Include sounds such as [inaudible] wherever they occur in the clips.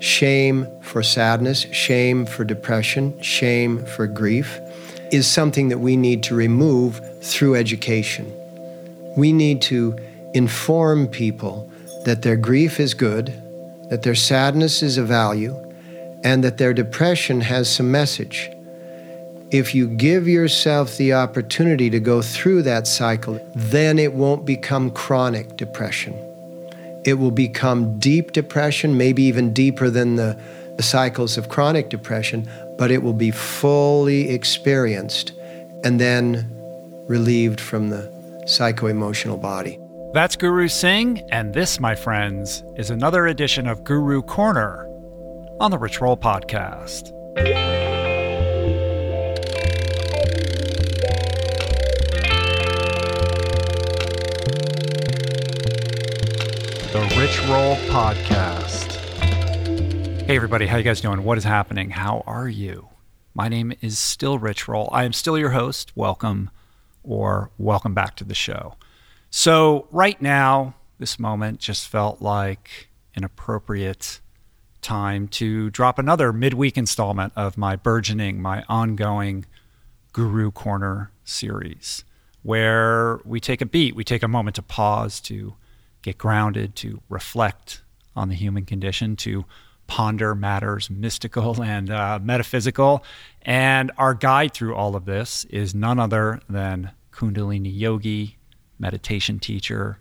shame for sadness, shame for depression, shame for grief, is something that we need to remove through education. We need to inform people that their grief is good, that their sadness is a value, and that their depression has some message. If you give yourself the opportunity to go through that cycle, then it won't become chronic depression. It will become deep depression, maybe even deeper than the, the cycles of chronic depression, but it will be fully experienced and then relieved from the psycho emotional body. That's Guru Singh, and this, my friends, is another edition of Guru Corner on the Roll Podcast. The Rich Roll Podcast. Hey everybody, how you guys doing? What is happening? How are you? My name is still Rich Roll. I am still your host. Welcome or welcome back to the show. So, right now, this moment just felt like an appropriate time to drop another midweek installment of my burgeoning, my ongoing Guru Corner series, where we take a beat, we take a moment to pause, to get grounded, to reflect on the human condition, to ponder matters mystical [laughs] and uh, metaphysical. And our guide through all of this is none other than Kundalini yogi, meditation teacher,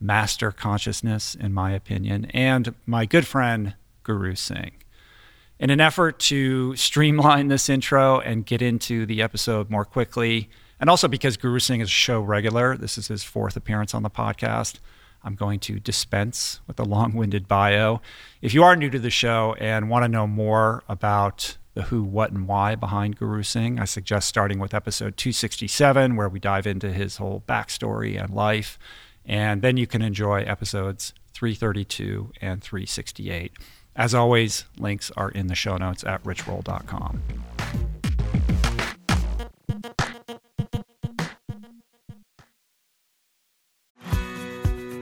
master consciousness, in my opinion, and my good friend Guru Singh. In an effort to streamline this intro and get into the episode more quickly, and also because Guru Singh is a show regular, this is his fourth appearance on the podcast. I'm going to dispense with a long winded bio. If you are new to the show and want to know more about the who, what, and why behind Guru Singh, I suggest starting with episode 267, where we dive into his whole backstory and life. And then you can enjoy episodes 332 and 368. As always, links are in the show notes at richroll.com.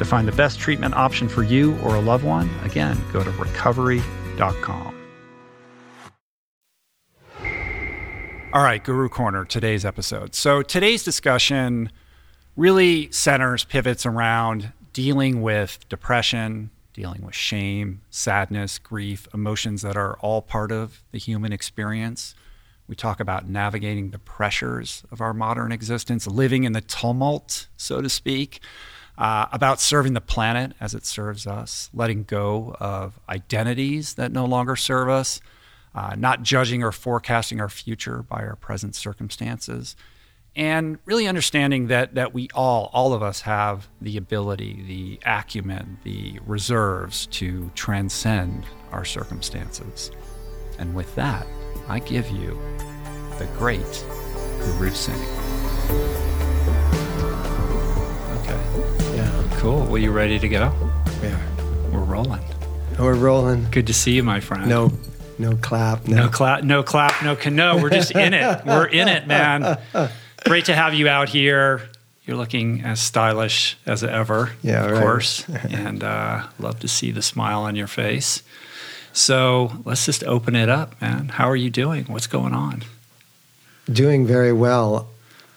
To find the best treatment option for you or a loved one, again, go to recovery.com. All right, Guru Corner, today's episode. So, today's discussion really centers, pivots around dealing with depression, dealing with shame, sadness, grief, emotions that are all part of the human experience. We talk about navigating the pressures of our modern existence, living in the tumult, so to speak, uh, about serving the planet as it serves us, letting go of identities that no longer serve us, uh, not judging or forecasting our future by our present circumstances, and really understanding that that we all all of us have the ability the acumen the reserves to transcend our circumstances. And with that i give you the great guru singh cool well you ready to go Yeah. we're rolling We're rolling. good to see you my friend No, no clap. No clap, no clap, no can no. We're just in it. We're in it, man. Great to have you out here. You're looking as stylish as ever, Yeah, of right. course, [laughs] and uh, love to see the smile on your face. So let's just open it up, man. How are you doing? What's going on? Doing very well.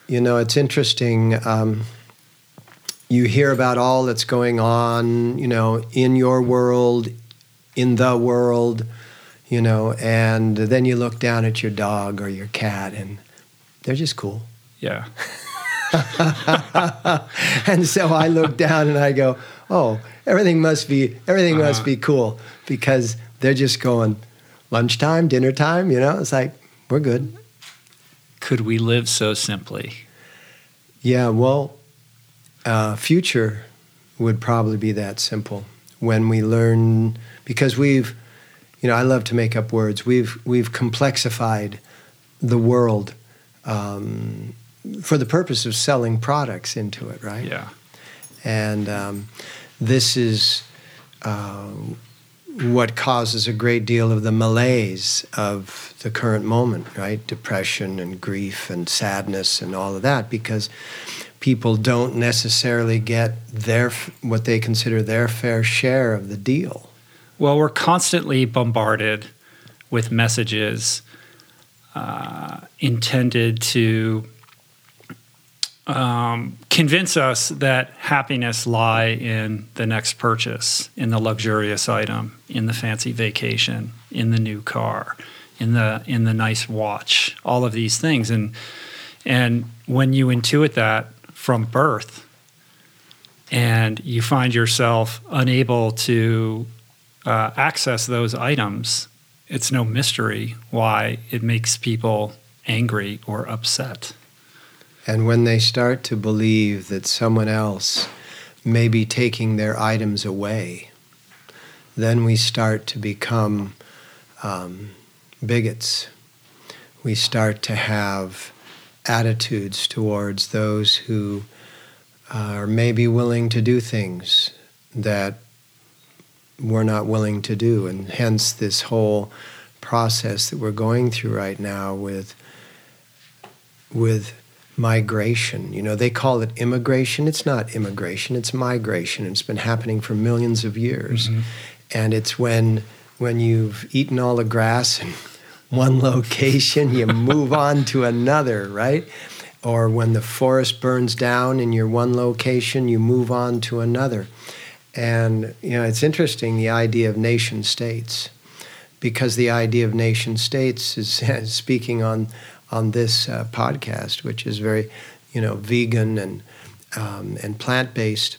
You know, it's interesting. Um, you hear about all that's going on, you know, in your world, in the world, you know, and then you look down at your dog or your cat and they're just cool. Yeah, [laughs] and so I look down and I go, "Oh, everything must be everything must Uh-huh. be cool because they're just going lunchtime, dinner time, you know? It's like we're good." could we live so simply? Yeah, well, uh, future would probably be that simple when we learn because we've, you know, I love to make up words. We've we've complexified the world um, for the purpose of selling products into it, right? Yeah, and um, this is uh, what causes a great deal of the malaise of the current moment, right? Depression and grief and sadness and all of that, because people don't necessarily get their what they consider their fair share of the deal. Well, we're constantly bombarded with messages uh, intended to um, convince us that happiness lie in the next purchase, in the luxurious item, in the fancy vacation, in the new car, in the in the nice watch, all of these things, and and when you intuit that from birth, and you find yourself unable to uh, access those items, it's no mystery why it makes people angry or upset. And when they start to believe that someone else may be taking their items away, then we start to become um, bigots. We start to have attitudes towards those who uh, are maybe willing to do things that we're not willing to do. And hence, this whole process that we're going through right now with, with migration. You know, they call it immigration. It's not immigration, it's migration. It's been happening for millions of years. Mm-hmm. And it's when when you've eaten all the grass in one location, you move on to another, right? Or when the forest burns down in your one location, you move on to another. And you know, it's interesting the idea of nation states, because the idea of nation states is [laughs] speaking on on this uh, podcast, which is very, you know, vegan and um, and plant based.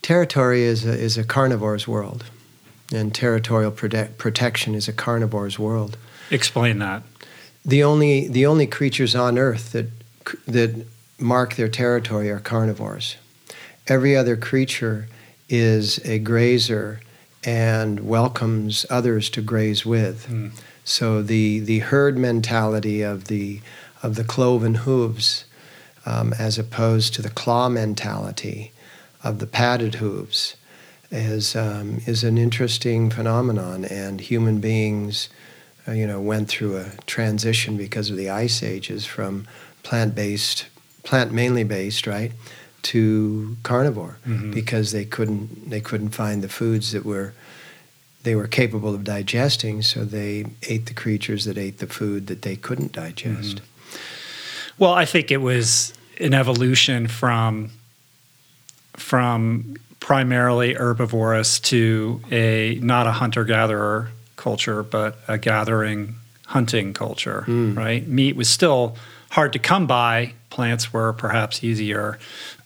Territory is a, is a carnivore's world, and territorial prote- protection is a carnivore's world. Explain that. The only the only creatures on Earth that that mark their territory are carnivores. Every other creature is a grazer and welcomes others to graze with. So the the herd mentality of the of the cloven hooves, um, as opposed to the claw mentality of the padded hooves, is um, is an interesting phenomenon. And human beings, uh, you know, went through a transition because of the ice ages from plant based, plant mainly based, right, to carnivore because they couldn't they couldn't find the foods that were they were capable of digesting, so they ate the creatures that ate the food that they couldn't digest. Well, I think it was an evolution from from primarily herbivorous to a not a hunter gatherer culture, but a gathering hunting culture. Mm. Right? Meat was still hard to come by. Plants were perhaps easier.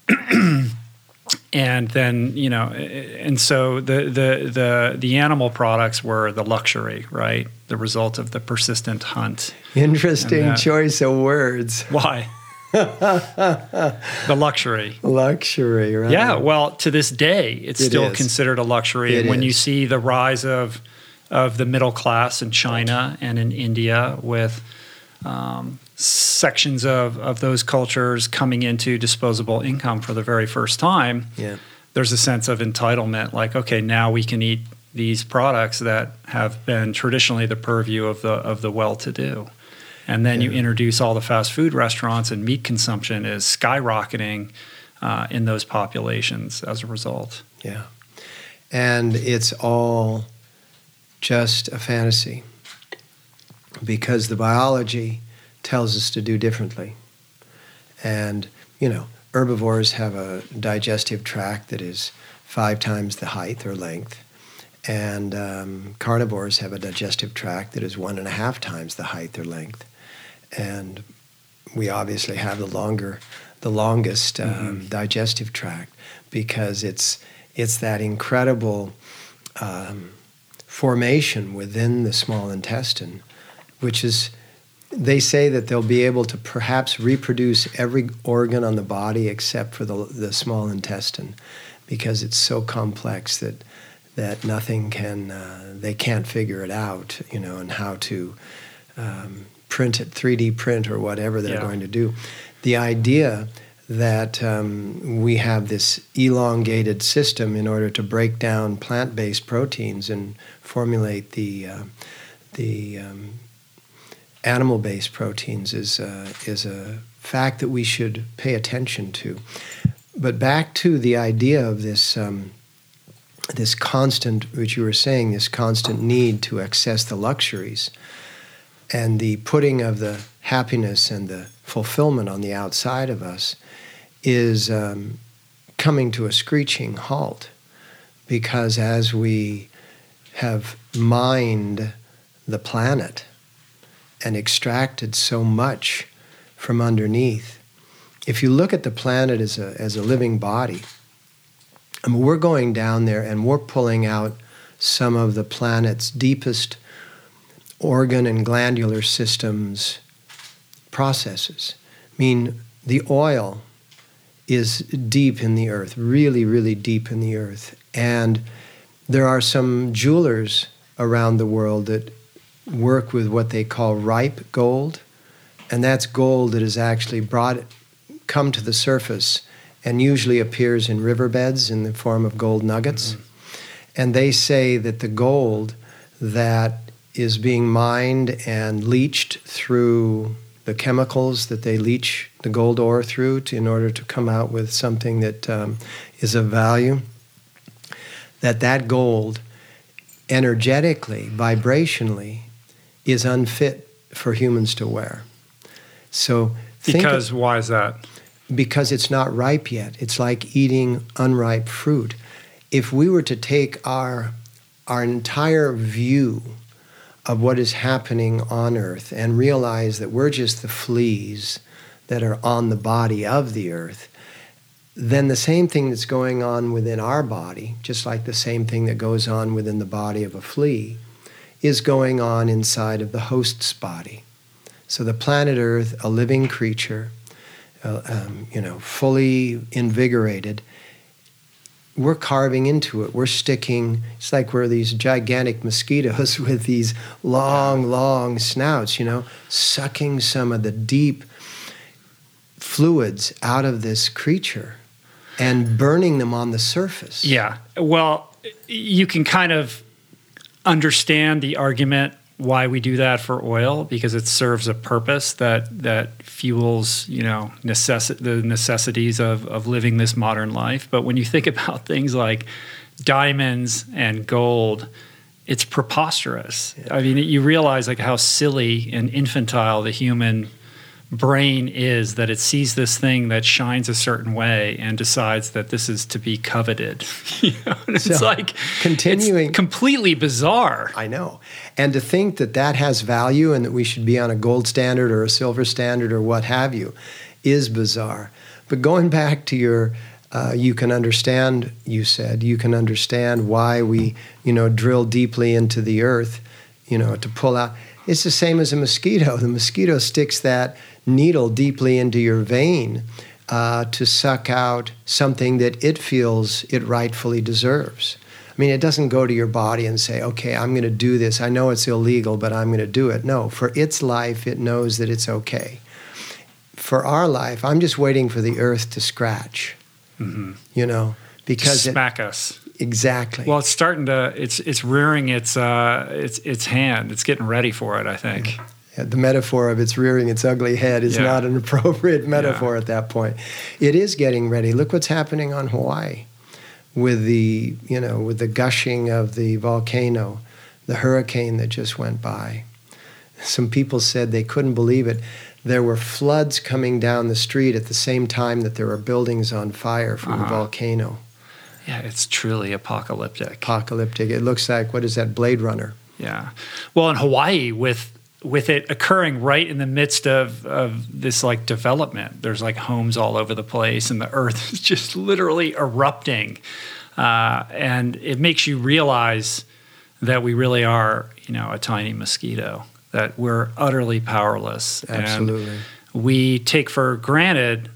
[clears throat] and then you know and so the the the the animal products were the luxury right the result of the persistent hunt interesting choice of words why [laughs] the luxury luxury right yeah well to this day it's it still is. considered a luxury it when is. you see the rise of of the middle class in china and in india with um, sections of, of those cultures coming into disposable income for the very first time, yeah. there's a sense of entitlement like, okay, now we can eat these products that have been traditionally the purview of the of the well-to-do. And then yeah. you introduce all the fast food restaurants, and meat consumption is skyrocketing uh, in those populations as a result. Yeah, and it's all just a fantasy because the biology tells us to do differently. And, you know, herbivores have a digestive tract that is five times the height or length, and um, carnivores have a digestive tract that is one and a half times the height or length. And we obviously have the longer, the longest um, mm-hmm. digestive tract because it's it's that incredible um, formation within the small intestine, which is they say that they'll be able to perhaps reproduce every organ on the body except for the, the small intestine because it's so complex that that nothing can uh, they can't figure it out you know and how to um, print it 3d print or whatever they're yeah. going to do the idea that um, we have this elongated system in order to break down plant-based proteins and formulate the uh, the um, animal based proteins is, uh, is a fact that we should pay attention to. But back to the idea of this, um, this constant, which you were saying, this constant need to access the luxuries and the putting of the happiness and the fulfillment on the outside of us is um, coming to a screeching halt because as we have mined the planet and extracted so much from underneath. If you look at the planet as a, as a living body, I mean, we're going down there and we're pulling out some of the planet's deepest organ and glandular systems processes. I mean, the oil is deep in the earth, really, really deep in the earth. And there are some jewelers around the world that work with what they call ripe gold, and that's gold that is actually brought come to the surface and usually appears in riverbeds in the form of gold nuggets. Mm-hmm. And they say that the gold that is being mined and leached through the chemicals that they leach the gold ore through to, in order to come out with something that um, is of value, that that gold energetically, vibrationally, is unfit for humans to wear. So because of, why is that? Because it's not ripe yet. It's like eating unripe fruit. If we were to take our our entire view of what is happening on earth and realize that we're just the fleas that are on the body of the earth, then the same thing that's going on within our body, just like the same thing that goes on within the body of a flea, is going on inside of the host's body. So the planet Earth, a living creature, uh, um, you know, fully invigorated, we're carving into it. We're sticking. It's like we're these gigantic mosquitoes [laughs] with these long, long snouts. You know, sucking some of the deep fluids out of this creature and burning them on the surface. Yeah. Well, you can kind of understand the argument why we do that for oil because it serves a purpose that that fuels you know necess- the necessities of of living this modern life. But when you think [laughs] about things like diamonds and gold, it's preposterous. Yeah. I mean, you realize like how silly and infantile the human brain is that it sees this thing that shines a certain way and decides that this is to be coveted. [laughs] you know? it's so like continuing it's completely bizarre. I know. And to think that that has value and that we should be on a gold standard or a silver standard or what have you is bizarre. But going back to your Uh, you can understand, you said, you can understand why we, you know, drill deeply into the earth, you know, to pull out. It's the same as a mosquito. The mosquito sticks that needle deeply into your vein uh, to suck out something that it feels it rightfully deserves. I mean, it doesn't go to your body and say, okay, I'm going to do this. I know it's illegal, but I'm going to do it. No, for its life, it knows that it's okay. For our life, I'm just waiting for the earth to scratch, mm-hmm. you know, because smack it, us. Exactly. Well, it's starting to. It's it's rearing its uh its its hand. It's getting ready for it. I think. The metaphor of its rearing its ugly head is yeah. not an appropriate metaphor yeah. at that point. It is getting ready. Look what's happening on Hawaii with the, you know, with the gushing of the volcano, the hurricane that just went by. Some people said they couldn't believe it. There were floods coming down the street at the same time that there were buildings on fire from uh-huh. the volcano. Yeah, it's truly apocalyptic. Apocalyptic. It looks like what is that Blade Runner? Yeah. Well, in Hawaii with with it occurring right in the midst of, of this like development. There's like homes all over the place, and the earth [laughs] is just literally erupting. Uh, and it makes you realize that we really are, you know, a tiny mosquito, that we're utterly powerless. Absolutely. And we take for granted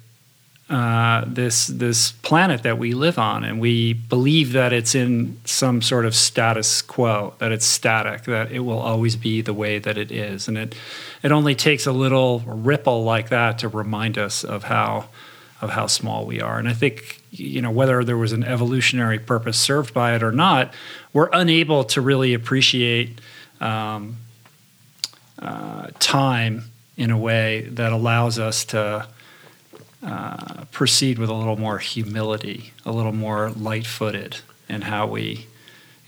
uh, this this planet that we live on, and we believe that it's in some sort of status quo, that it's static, that it will always be the way that it is, and it it only takes a little ripple like that to remind us of how of how small we are. And I think you know whether there was an evolutionary purpose served by it or not, we're unable to really appreciate um, uh, time in a way that allows us to uh, proceed with a little more humility, a little more light-footed in how we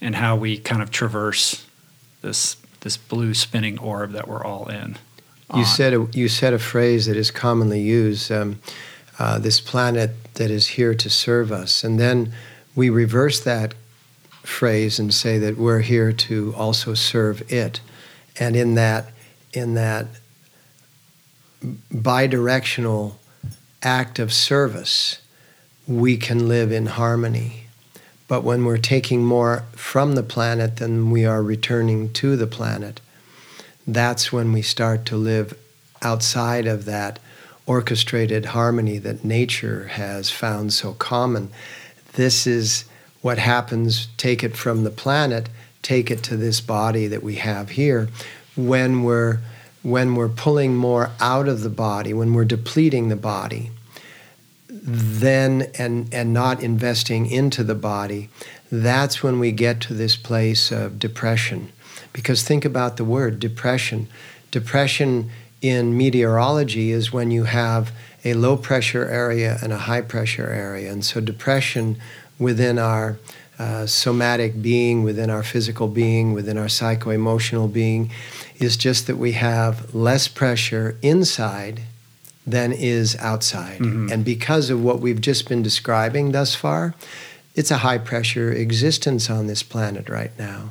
in how we kind of traverse this this blue spinning orb that we're all in. You said a, you said a phrase that is commonly used. Um, uh, this planet that is here to serve us, and then we reverse that phrase and say that we're here to also serve it, and in that in that bidirectional act of service, we can live in harmony. But when we're taking more from the planet than we are returning to the planet, that's when we start to live outside of that orchestrated harmony that nature has found so common. This is what happens, take it from the planet, take it to this body that we have here, when we're when we're pulling more out of the body, when we're depleting the body, then and and not investing into the body, that's when we get to this place of depression. Because think about the word depression. Depression in meteorology is when you have a low pressure area and a high pressure area. And so depression within our uh, somatic being, within our physical being, within our psycho emotional being, is just that we have less pressure inside than is outside. Mm-hmm. And because of what we've just been describing thus far, it's a high pressure existence on this planet right now.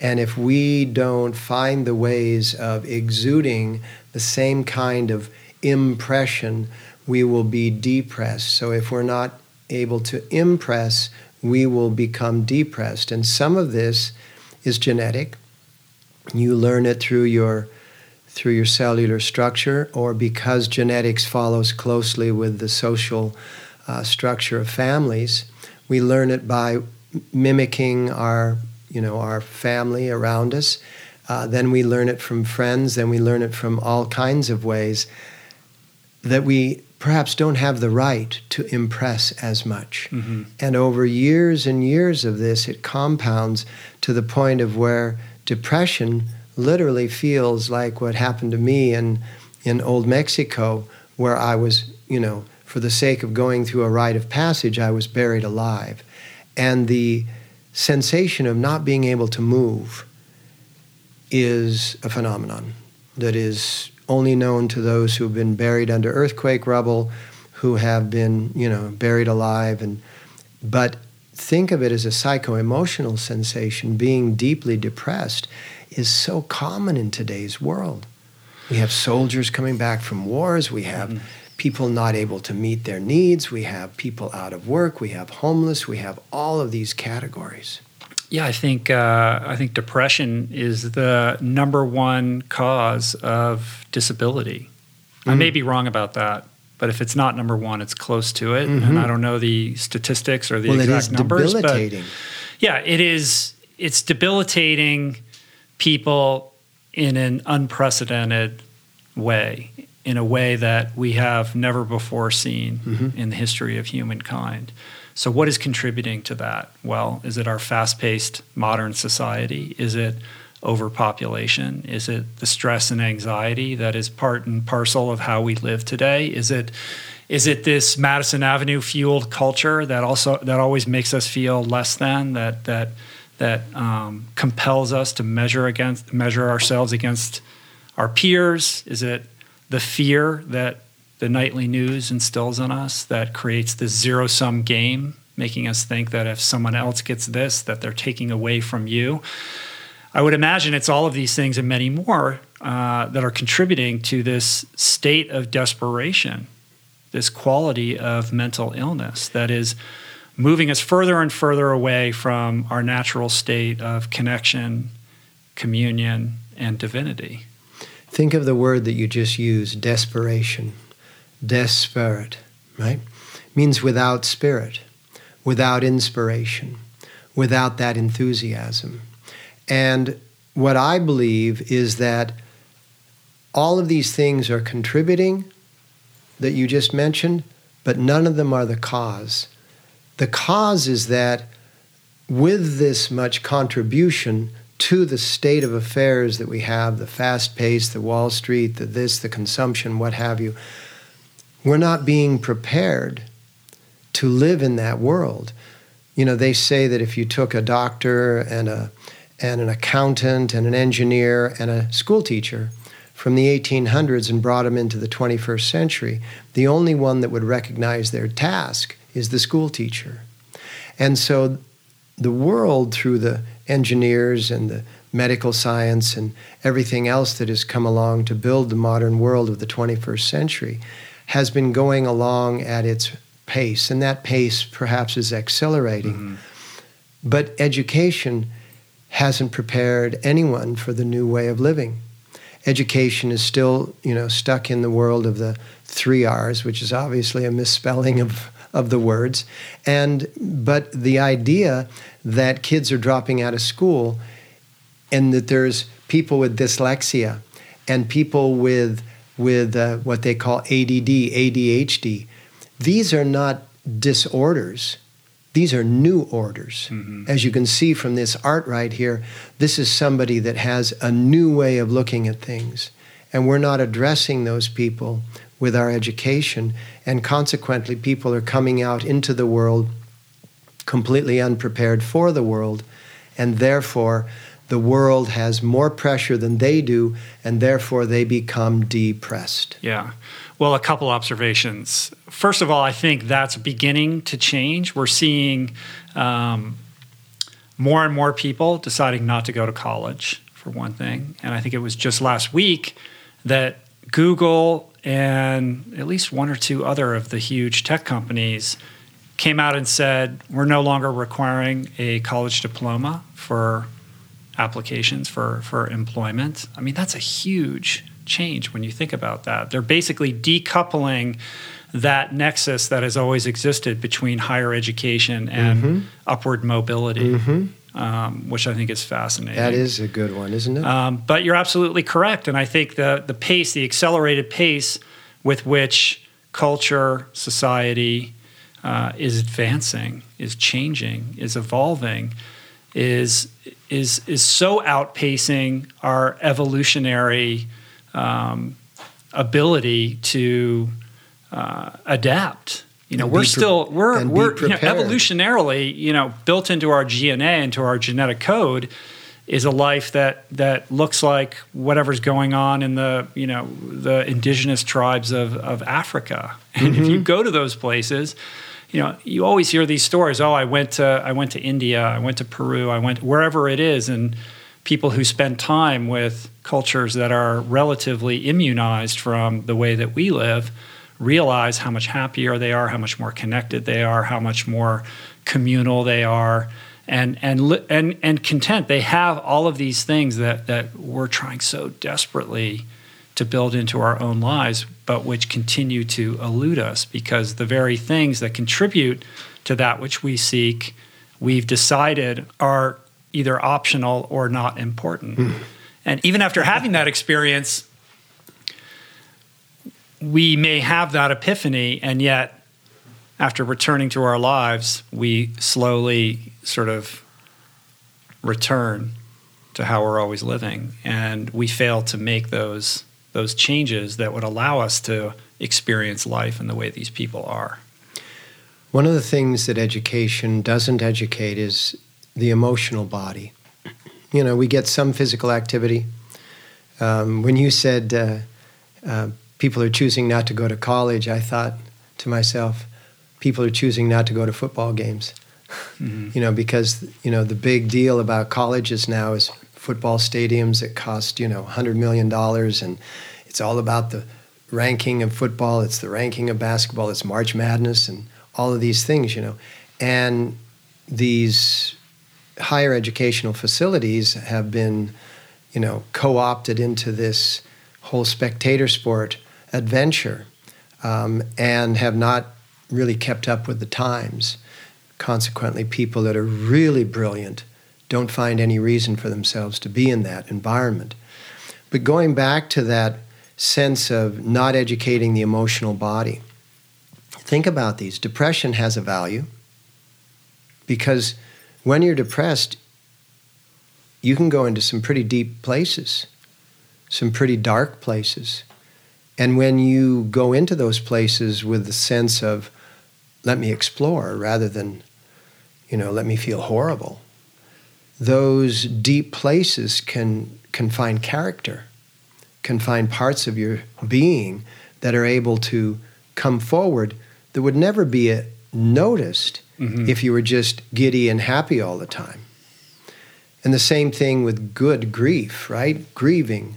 And if we don't find the ways of exuding the same kind of impression, we will be depressed. So if we're not able to impress, we will become depressed. And some of this is genetic. You learn it through your through your cellular structure, or because genetics follows closely with the social uh, structure of families, we learn it by mimicking our, you know, our family around us. Uh, then we learn it from friends. Then we learn it from all kinds of ways that we perhaps don't have the right to impress as much. Mm-hmm. And over years and years of this, it compounds to the point of where depression literally feels like what happened to me in, in Old Mexico, where I was, you know, for the sake of going through a rite of passage, I was buried alive. And the sensation of not being able to move is a phenomenon that is only known to those who have been buried under earthquake rubble, who have been, you know, buried alive and but think of it as a psycho-emotional sensation being deeply depressed is so common in today's world. We have soldiers coming back from wars. We have mm-hmm. people not able to meet their needs, we have people out of work, we have homeless, we have all of these categories. Yeah, I think uh, I think depression is the number one cause of disability. Mm. I may be wrong about that, but if it's not number one, it's close to it. Mm-hmm. And I don't know the statistics or the well, exact numbers. But yeah, it is. It's debilitating people in an unprecedented way, in a way that we have never before seen mm-hmm. in the history of humankind. So, what is contributing to that? Well, is it our fast paced modern society? Is it overpopulation? Is it the stress and anxiety that is part and parcel of how we live today? Is it is it this Madison Avenue fueled culture that also that always makes us feel less than that that that um, compels us to measure against measure ourselves against our peers? Is it the fear that the nightly news instills in us that creates this zero sum game, making us think that if someone else gets this, that they're taking away from you? I would imagine it's all of these things and many more uh, that are contributing to this state of desperation, this quality of mental illness that is moving us further and further away from our natural state of connection, communion, and divinity. Think of the word that you just used desperation. Desperate, right? Means without spirit, without inspiration, without that enthusiasm. And what I believe is that all of these things are contributing that you just mentioned, but none of them are the cause. The cause is that with this much contribution to the state of affairs that we have, the fast pace, the Wall Street, the this, the consumption, what have you, we're not being prepared to live in that world. You know, they say that if you took a doctor and a and an accountant and an engineer and a school teacher from the 1800s and brought them into the 21st century, the only one that would recognize their task is the school teacher. And so the world, through the engineers and the medical science and everything else that has come along to build the modern world of the 21st century, has been going along at its pace. And that pace perhaps is accelerating. Mm-hmm. But education hasn't prepared anyone for the new way of living. Education is still, you know, stuck in the world of the three R's, which is obviously a misspelling of of the words. And but the idea that kids are dropping out of school and that there's people with dyslexia and people with with uh, what they call ADD, ADHD. These are not disorders. These are new orders. Mm-hmm. As you can see from this art right here, this is somebody that has a new way of looking at things. And we're not addressing those people with our education. And consequently, people are coming out into the world completely unprepared for the world. And therefore, the world has more pressure than they do, and therefore they become depressed. Yeah. Well, a couple observations. First of all, I think that's beginning to change. We're seeing um, more and more people deciding not to go to college, for one thing. And I think it was just last week that Google and at least one or two other of the huge tech companies came out and said, we're no longer requiring a college diploma for applications for, for employment. I mean, that's a huge change when you think about that. They're basically decoupling that nexus that has always existed between higher education and mm-hmm. upward mobility. Mm-hmm. Um, which I think is fascinating. That is a good one, isn't it? Um, but you're absolutely correct, and I think the the pace, the accelerated pace with which culture, society uh, is advancing, is changing, is evolving, is is is so outpacing our evolutionary um, ability to uh, adapt. You know, and we're still we're we're you know, evolutionarily, you know, built into our DNA, into our genetic code, is a life that that looks like whatever's going on in the you know the indigenous tribes of of Africa. And mm-hmm. if you mm-hmm. go to those places, you know, you always hear these stories. Oh, I went to I went to India, I went to Peru, I went wherever it is, and people who spend time with cultures that are relatively immunized from the way that we live realize how much happier they are, how much more connected they are, how much more communal they are, and and and and content. They have all of these things that that we're trying so desperately to build into our own lives, but which continue to elude us because the very things that contribute to that which we seek, we've decided are either optional or not important. Mm. And even after having that experience, we may have that epiphany, and yet, after returning to our lives, we slowly sort of return to how we're always living, and we fail to make those those changes that would allow us to experience life in the way these people are. One of the things that education doesn't educate is the emotional body. You know, we get some physical activity. Um, when you said uh, uh, people are choosing not to go to college, I thought to myself, people are choosing not to go to football games. Mm-hmm. You know, because you know the big deal about colleges now is football stadiums that cost you know 100 million dollars, and it's all about the ranking of football. It's the ranking of basketball. It's March Madness and all of these things. You know, and these higher educational facilities have been, you know, co-opted into this whole spectator sport adventure um, and have not really kept up with the times. Consequently, people that are really brilliant don't find any reason for themselves to be in that environment. But going back to that sense of not educating the emotional body, think about these. Depression has a value because when you're depressed, you can go into some pretty deep places, some pretty dark places. And when you go into those places with the sense of, let me explore rather than, you know, let me feel horrible, those deep places can, can find character, can find parts of your being that are able to come forward that would never be noticed mm-hmm. if you were just giddy and happy all the time. And the same thing with good grief, right? Grieving,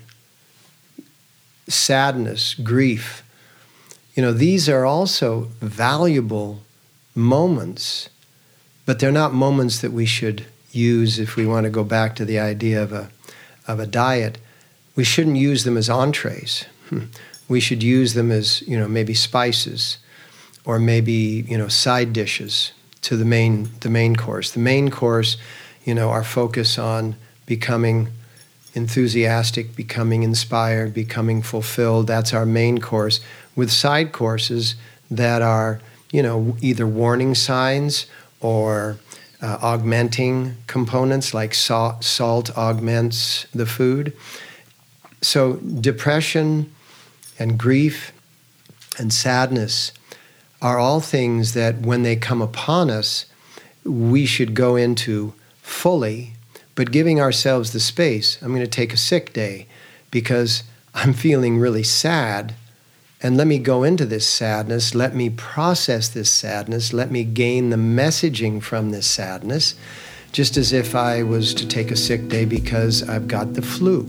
sadness, grief. You know, these are also valuable moments, but they're not moments that we should use if we want to go back to the idea of a, of a diet. We shouldn't use them as entrees. Hmm. We should use them as, you know, maybe spices or maybe, you know, side dishes to the main, the main course. The main course, you know, our focus on becoming enthusiastic, becoming inspired, becoming fulfilled. That's our main course. With side courses that are, you know, either warning signs or uh, augmenting components like salt, salt augments the food. So, depression and grief and sadness are all things that when they come upon us, we should go into fully but giving ourselves the space. I'm going to take a sick day because I'm feeling really sad. And let me go into this sadness. Let me process this sadness. Let me gain the messaging from this sadness, just as if I was to take a sick day because I've got the flu.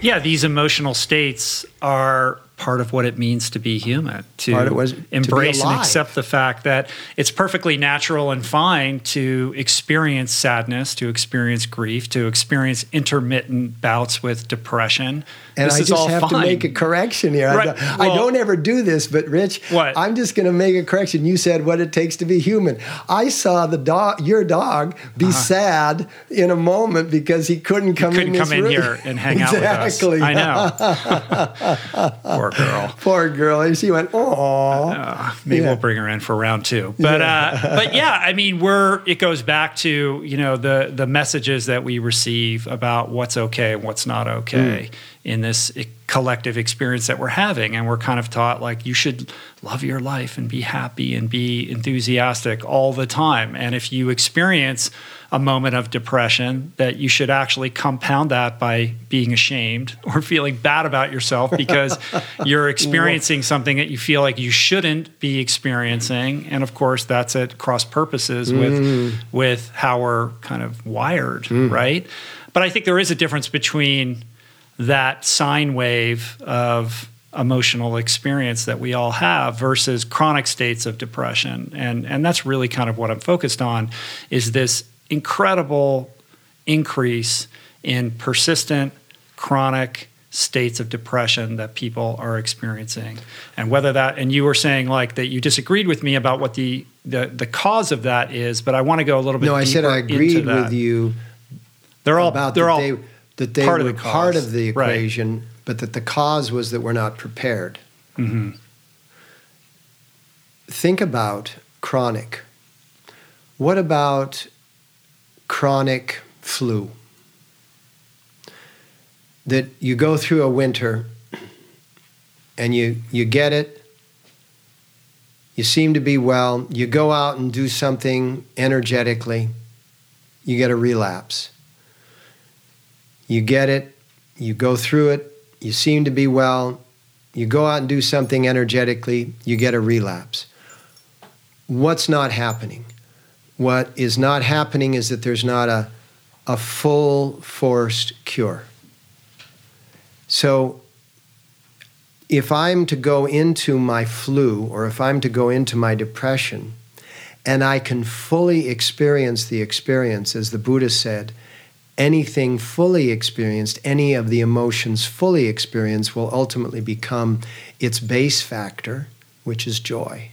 Yeah, these emotional states are part of what it means to be human to was, embrace to and accept the fact that it's perfectly natural and fine to experience sadness to experience grief to experience intermittent bouts with depression and this I just have fine. to make a correction here. Right. I, don't, well, I, don't, ever do this, but Rich, what? I'm just going to make a correction. You said what it takes to be human. I saw the dog, your dog, be uh-huh. sad in a moment because he couldn't come couldn't in. come in room. here and hang exactly. out with us. I know. [laughs] Poor girl. Poor girl. And she went, oh. Maybe yeah. we'll bring her in for round two. But yeah. uh, but yeah, I mean, we're it goes back to you know the the messages that we receive about what's okay and what's not okay. Mm in this collective experience that we're having and we're kind of taught like you should love your life and be happy and be enthusiastic all the time and if you experience a moment of depression that you should actually compound that by being ashamed [laughs] or feeling bad about yourself because [laughs] you're experiencing something that you feel like you shouldn't be experiencing and of course that's at cross purposes with mm. with how we're kind of wired mm. right but I think there is a difference between that sine wave of emotional experience that we all have versus chronic states of depression. And and that's really kind of what I'm focused on is this incredible increase in persistent chronic states of depression that people are experiencing. And whether that and you were saying like that you disagreed with me about what the the, the cause of that is but i want to go a little bit no i said i agreed with you they're all about they're all they, that they part were of the part of the Right. equation but that the cause was that we're not prepared. Mhm. think about chronic. What about chronic flu? That you go through a winter and you you get it. You seem to be well. You go out and do something energetically. You get a relapse you get it. You go through it. You seem to be well. You go out and do something energetically. You get a relapse. What's not happening? What is not happening is that there's not a, a full forced cure. So if I'm to go into my flu or if I'm to go into my depression and I can fully experience the experience, as the Buddha said, anything fully experienced, any of the emotions fully experienced will ultimately become its base factor, which is joy.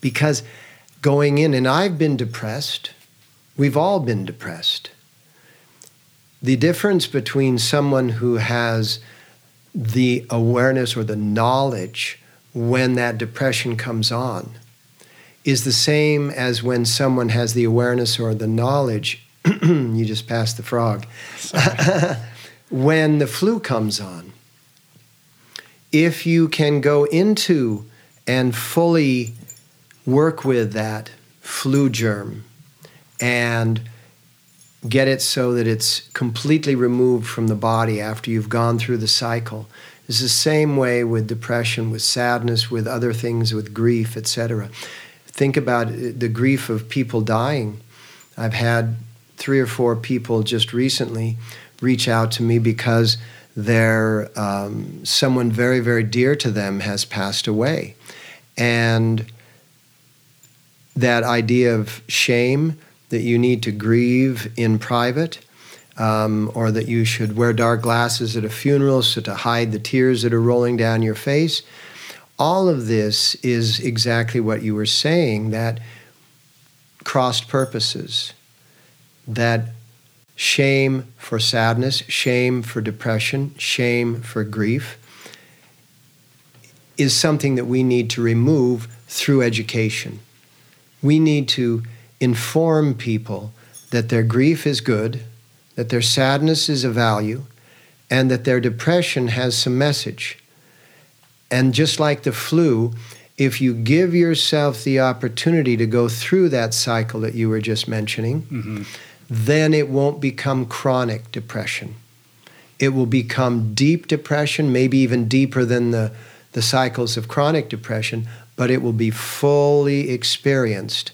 Because going in, and I've been depressed, we've all been depressed the difference between someone who has the awareness or the knowledge when that depression comes on is the same as when someone has the awareness or the knowledge. [clears throat] you just passed the frog. [laughs] when the flu comes on, if you can go into and fully work with that flu germ and get it so that it's completely removed from the body after you've gone through the cycle. It's the same way with depression, with sadness, with other things, with grief, etc. Think about uh, the grief of people dying. I've had three or four people just recently reach out to me because their um, someone very very dear to them has passed away, and that idea of shame that you need to grieve in private, um, or that you should wear dark glasses at a funeral so to hide the tears that are rolling down your face. All of this is exactly what you were saying that crossed purposes, that shame for sadness, shame for depression, shame for grief is something that we need to remove through education. We need to inform people that their grief is good, that their sadness is a value, and that their depression has some message. And just like the flu, if you give yourself the opportunity to go through that cycle that you were just mentioning, Mhm. Then it won't become chronic depression. It will become deep depression, maybe even deeper than the, the cycles of chronic depression, but it will be fully experienced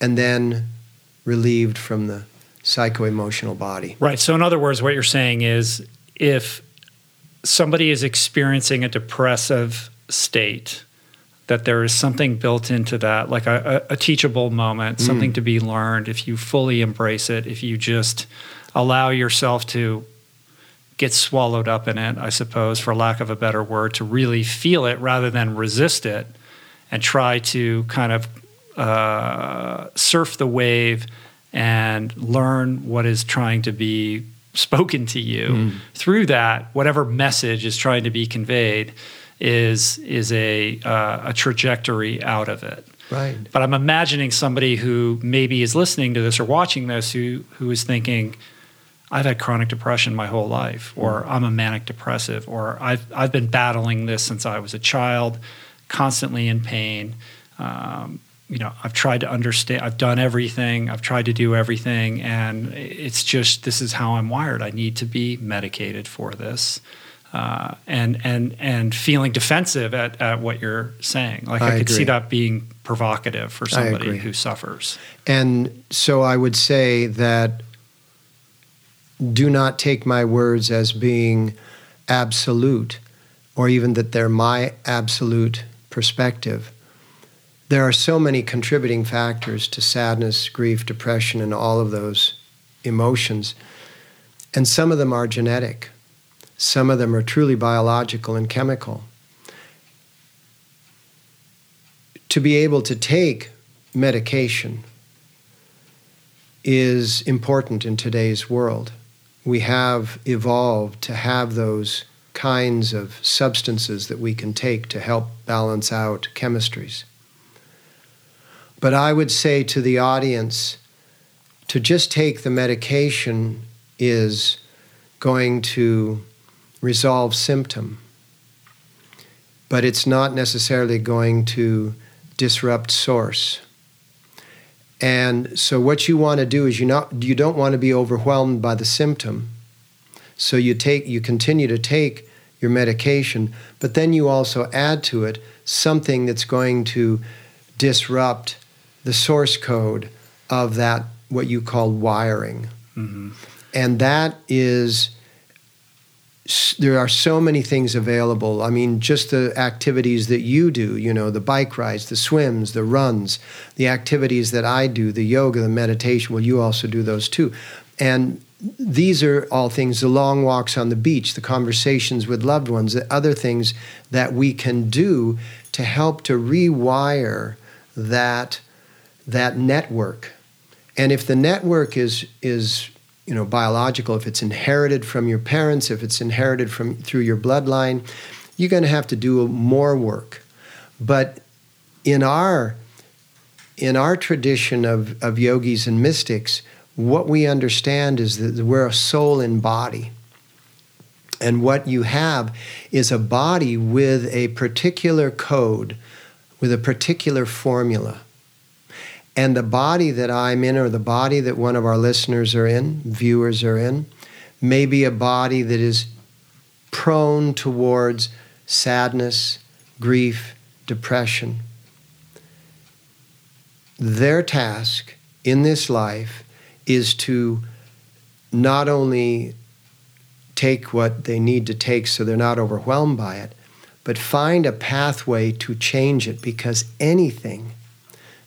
and then relieved from the psycho-emotional body. Right. So, in other words, what you're saying is if somebody is experiencing a depressive state, that there is something built into that, like a, a, teachable moment, something to be learned. If you fully embrace it, if you just allow yourself to get swallowed up in it, I suppose, for lack of a better word, to really feel it rather than resist it and try to kind of uh, surf the wave and learn what is trying to be spoken to you through that whatever message is trying to be conveyed is is a uh, a trajectory out of it Right. but i'm imagining somebody who maybe is listening to this or watching this who who is thinking I've had chronic depression my whole life, or I'm a manic depressive, or I've, I've been battling this since I was a child, constantly in pain. Um, you know, I've tried to understand, I've done everything, I've tried to do everything, and it's just this is how I'm wired. I need to be medicated for this. Uh, and and and feeling defensive at, at what you're saying, like I, I could see that being provocative for somebody who suffers. And so I would say that do not take my words as being absolute or even that they're my absolute perspective. There are so many contributing factors to sadness, grief, depression, and all of those emotions. And some of them are genetic, some of them are truly biological and chemical. To be able to take medication is important in today's world. We have evolved to have those kinds of substances that we can take to help balance out chemistries. But I would say to the audience to just take the medication is going to resolve symptom, but it's not necessarily going to disrupt source. And so what you want to do is you not you don't want to be overwhelmed by the symptom. So you take you continue to take your medication, but then you also add to it something that's going to disrupt the source code of that what you call wiring. Mm-hmm. And that is there are so many things available. I mean, just the activities that you do, you know, the bike rides, the swims, the runs, the activities that I do, the yoga, the meditation. Well, you also do those too. And these are all things the long walks on the beach, the conversations with loved ones, the other things that we can do to help to rewire that, that network. And if the network is, is you know, biological, if it's inherited from your parents, if it's inherited from through your bloodline, you're going to have to do more work. But in our in our tradition of, of yogis and mystics, what we understand is that we're a soul in body. And what you have is a body with a particular code, with a particular formula. And the body that I'm in, or the body that one of our listeners are in, viewers are in, may be a body that is prone towards sadness, grief, depression. Their task in this life is to not only take what they need to take so they're not overwhelmed by it, but find a pathway to change it because anything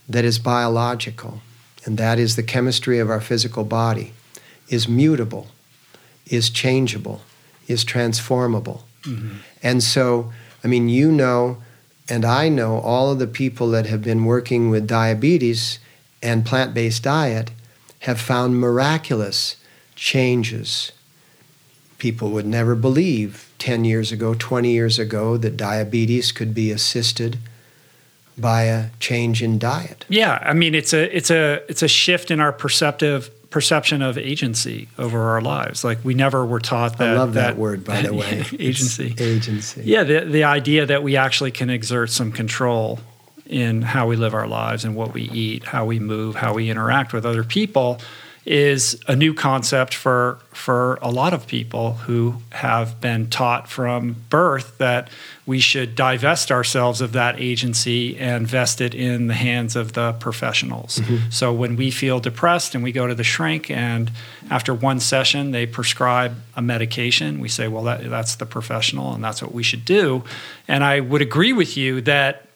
that is biological, and that is the chemistry of our physical body, is mutable, is changeable, is transformable. Mm-hmm. And so, I mean, you know, and I know all of the people that have been working with diabetes and plant based diet have found miraculous changes. People would never believe 10 years ago, 20 years ago, that diabetes could be assisted by a change in diet. Yeah, I mean it's a it's a it's a shift in our perceptive perception of agency over our lives. Like we never were taught that. I love that, that word, by the way. [laughs] agency. It's agency. Yeah, the the idea that we actually can exert some control in how we live our lives and what we eat, how we move, how we interact with other people is a new concept for for a lot of people who have been taught from birth that we should divest ourselves of that agency and vest it in the hands of the professionals. Mm-hmm. So when we feel depressed and we go to the shrink and after one session they prescribe a medication, we say, well that, that's the professional and that's what we should do. And I would agree with you that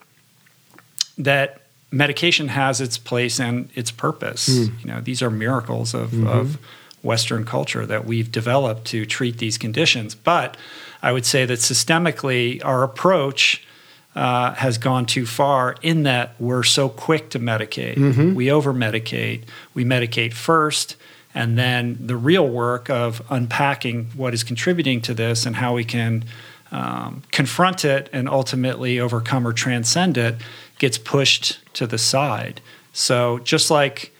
that medication has its place and its purpose. Mm. You know, these are miracles of, mm-hmm. of Western culture that we've developed to treat these conditions. But I would say that systemically, our approach uh, has gone too far in that we're so quick to medicate. Mm-hmm. We over medicate. We medicate first, and then the real work of unpacking what is contributing to this and how we can um, confront it and ultimately overcome or transcend it gets pushed to the side. So just like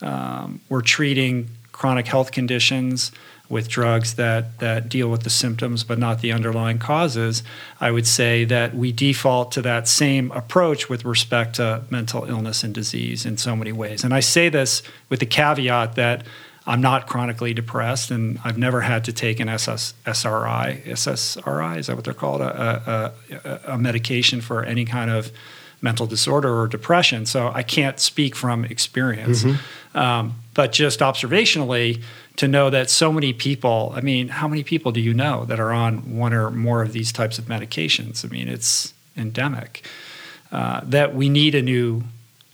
um, we're treating chronic health conditions with drugs that, that deal with the symptoms but not the underlying causes, I would say that we default to that same approach with respect to mental illness and disease in so many ways. And I say this with the caveat that I'm not chronically depressed, and I've never had to take an SS, SRI, SSRI, is that what they're called? A, a, a medication for any kind of mental disorder or depression. So I can't speak from experience. Mm-hmm. Um, but just observationally, to know that so many people, I mean, how many people do you know that are on one or more of these types of medications? I mean, it's endemic. Uh, that we need a new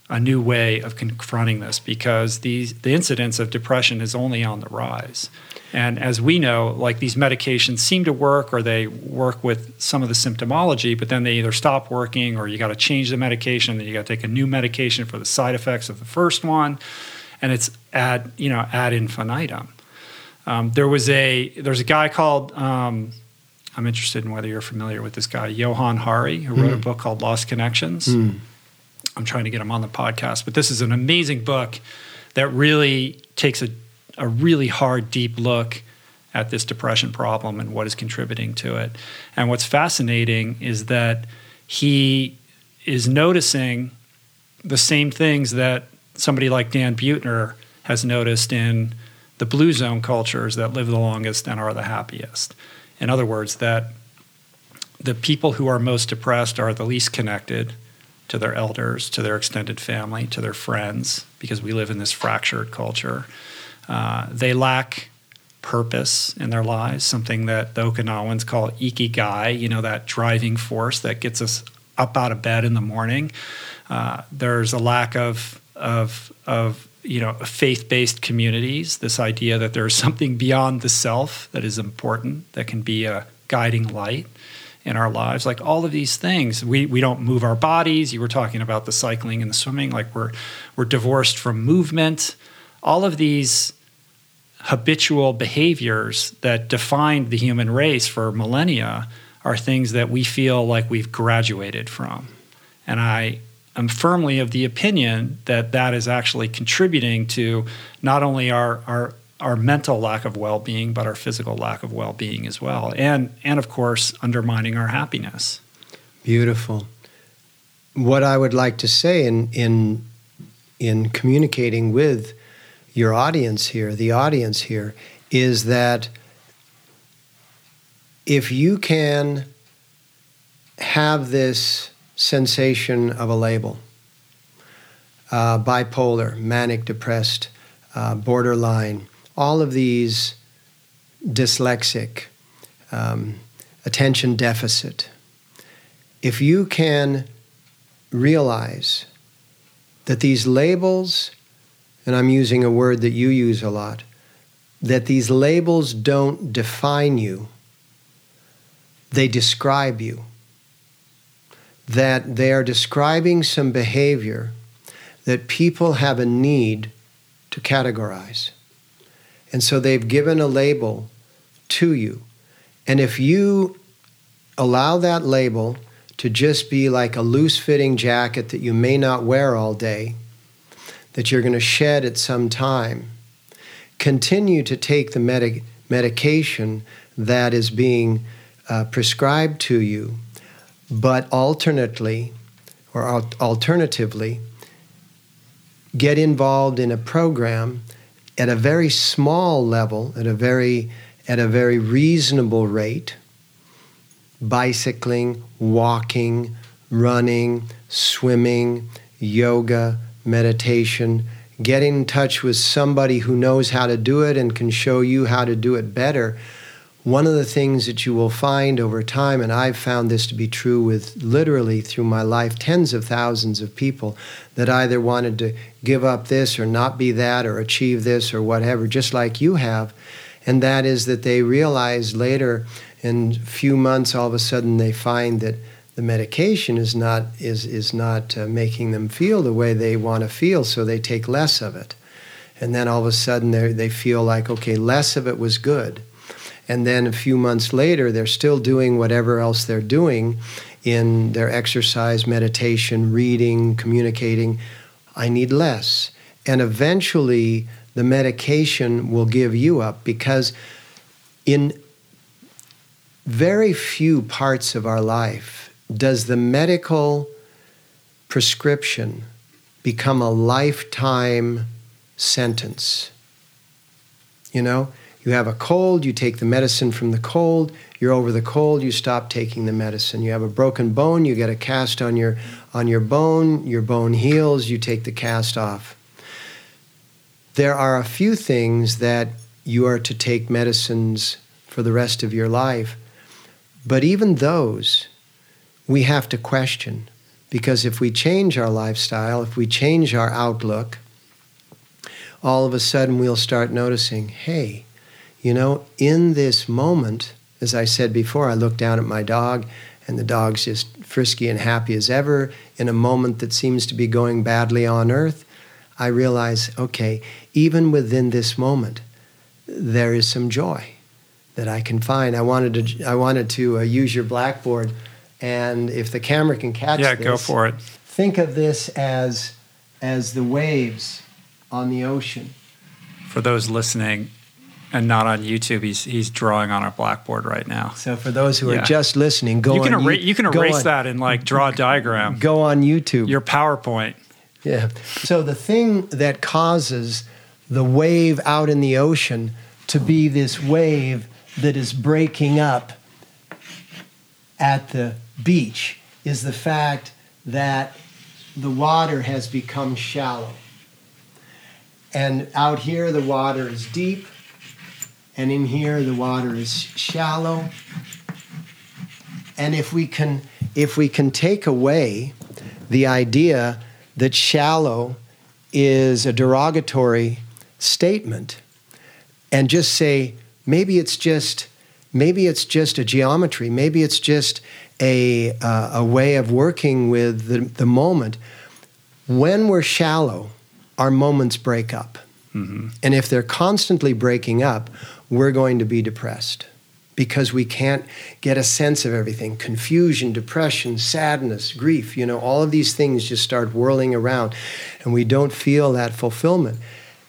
a new way of confronting this because these the incidence of depression is only on the rise. And as we know, like these medications seem to work or they work with some of the symptomology, but then they either stop working or you got to change the medication, then you got to take a new medication for the side effects of the first one. And it's ad, you know, ad infinitum. Um, there was a there's a guy called um, I'm interested in whether you're familiar with this guy, Johann Hari, who wrote mm. a book called Lost Connections. Mm. I'm trying to get him on the podcast, but this is an amazing book that really takes a a really hard, deep look at this depression problem and what is contributing to it. And what's fascinating is that he is noticing the same things that somebody like Dan Buettner has noticed in the blue zone cultures that live the longest and are the happiest. In other words, that the people who are most depressed are the least connected to their elders, to their extended family, to their friends, because we live in this fractured culture. Uh, they lack purpose in their lives, something that the Okinawans call ikigai, you know, that driving force that gets us up out of bed in the morning. Uh, there's a lack of, of, of you know, faith-based communities. This idea that there's [laughs] something beyond the self that is important, that can be a guiding light in our lives. Like all of these things, we we don't move our bodies. You were talking about the cycling and the swimming. Like we're we're divorced from movement. All of these habitual behaviors that defined the human race for millennia are things that we feel like we've graduated from. And I am firmly of the opinion that that is actually contributing to not only our, our, our mental lack of well being, but our physical lack of well being as well. And, and of course, undermining our happiness. Beautiful. What I would like to say in, in, in communicating with your audience here, the audience here, is that if you can have this sensation of a label, uh, bipolar, manic depressed, uh, borderline, all of these dyslexic, um, attention deficit, if you can realize that these labels and I'm using a word that you use a lot, that these labels don't define you, they describe you. That they are describing some behavior that people have a need to categorize. And so they've given a label to you. And if you allow that label to just be like a loose fitting jacket that you may not wear all day, that you're going to shed at some time, continue to take the medic- medication that is being uh, prescribed to you, but alternately or al- alternatively, get involved in a program at a very small level, at a very at a very reasonable rate, bicycling, walking, running, swimming, yoga, meditation, get in touch with somebody who knows how to do it and can show you how to do it better. One of the things that you will find over time, and I've found this to be true with literally through my life, tens of thousands of people that either wanted to give up this or not be that or achieve this or whatever, just like you have. And that is that they realize later, in a few months, all of a sudden they find that the medication is not is is not uh, making them feel the way they want to feel, so they take less of it, and then all of a sudden they they feel like okay, less of it was good, and then a few months later they're still doing whatever else they're doing in their exercise, meditation, reading, communicating. I need less, and eventually the medication will give you up because in very few parts of our life does the medical prescription become a lifetime sentence? You know, you have a cold, you take the medicine from the cold, you're over the cold, you stop taking the medicine. You have a broken bone, you get a cast on your on your bone, your bone heals, you take the cast off. There are a few things that you are to take medicines for the rest of your life. But even those, we have to question because if we change our lifestyle, if we change our outlook, all of a sudden we'll start noticing hey, you know, in this moment, as I said before, I look down at my dog and the dog's just frisky and happy as ever. In a moment that seems to be going badly on earth, I realize okay, even within this moment, there is some joy that I can find. I wanted to, I wanted to uh, use your blackboard, and if the camera can catch yeah, this, go for it. Think of this as as the waves on the ocean. For those listening, and not on YouTube. He's he's drawing on our blackboard right now. So for those who yeah. are just listening, go you can on. Erase, you can erase on, that and like draw a diagram. Go on YouTube. Your PowerPoint. Yeah. So the thing that causes the wave out in the ocean to be this wave that is breaking up at the beach is the fact that the water has become shallow. And out here, the water is deep and in here the water is shallow. And if we can if we can take away the idea that shallow is a derogatory statement and just say maybe it's just maybe it's just a geometry maybe it's just a, uh, a way of working with the, the moment when we're shallow our moments break up mm-hmm. and if they're constantly breaking up we're going to be depressed because we can't get a sense of everything confusion, depression, sadness, grief. You know, all of these things just start whirling around and we don't feel that fulfillment.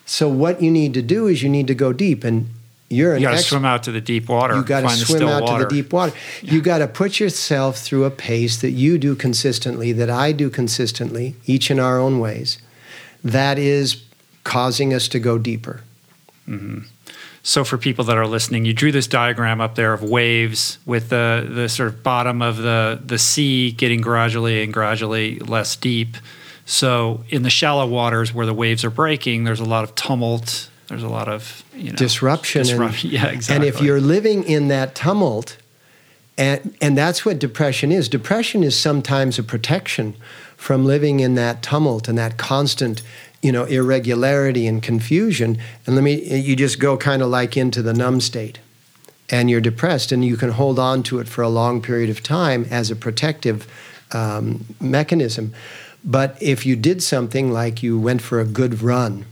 So, what you need to do is you need to go deep. And you're an you got to swim out to the deep water. You got to swim out water. to the deep water. Yeah. You got to put yourself through a pace that you do consistently, that I do consistently, each in our own ways. That is causing us to go deeper. Mm-hmm. So for people that are listening, you drew this diagram up there of waves with the the sort of bottom of the the sea getting gradually and gradually less deep. So in the shallow waters where the waves are breaking, there's a lot of tumult. There's a lot of you know, disruption. disruption. And, [laughs] yeah, exactly. And if you're living in that tumult, and and that's what depression is. Depression is sometimes a protection from living in that tumult and that constant you know, irregularity and confusion. And let me, you just go kind of like into the numb state and you're depressed and you can hold on to it for a long period of time as a protective um, mechanism. But if you did something like you went for a good run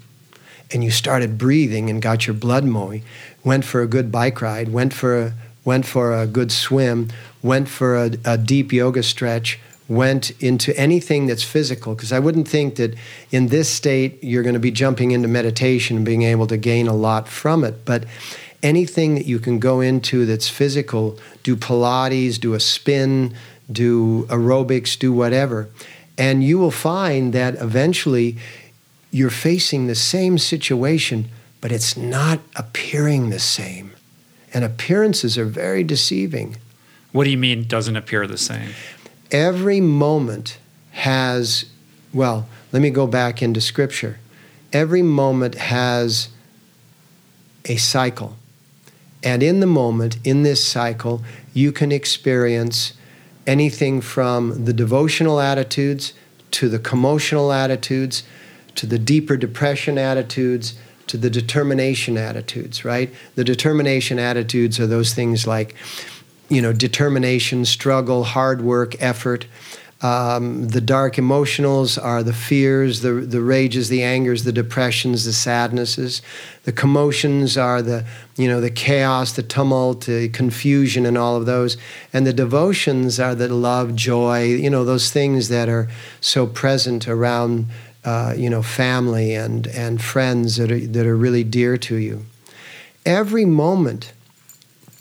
and you started breathing and got your blood moving, went for a good bike ride, went for a, went for a good swim, went for a, a deep yoga stretch, went into anything that's physical, because I wouldn't think that in this state you're going to be jumping into meditation and being able to gain a lot from it. But anything that you can go into that's physical, do Pilates, do a spin, do aerobics, do whatever. And you will find that eventually you're facing the same situation, but it's not appearing the same. And appearances are very deceiving. What do you mean doesn't appear the same? Every moment has, well, let me go back into scripture. Every moment has a cycle. And in the moment, in this cycle, you can experience anything from the devotional attitudes to the commotional attitudes to the deeper depression attitudes to the determination attitudes, right? The determination attitudes are those things like, you know, determination, struggle, hard work, effort. Um, the dark emotionals are the fears, the, the rages, the angers, the depressions, the sadnesses. The commotions are the, you know, the chaos, the tumult, the confusion, and all of those. And the devotions are the love, joy, you know, those things that are so present around, uh, you know, family and, and friends that are, that are really dear to you. Every moment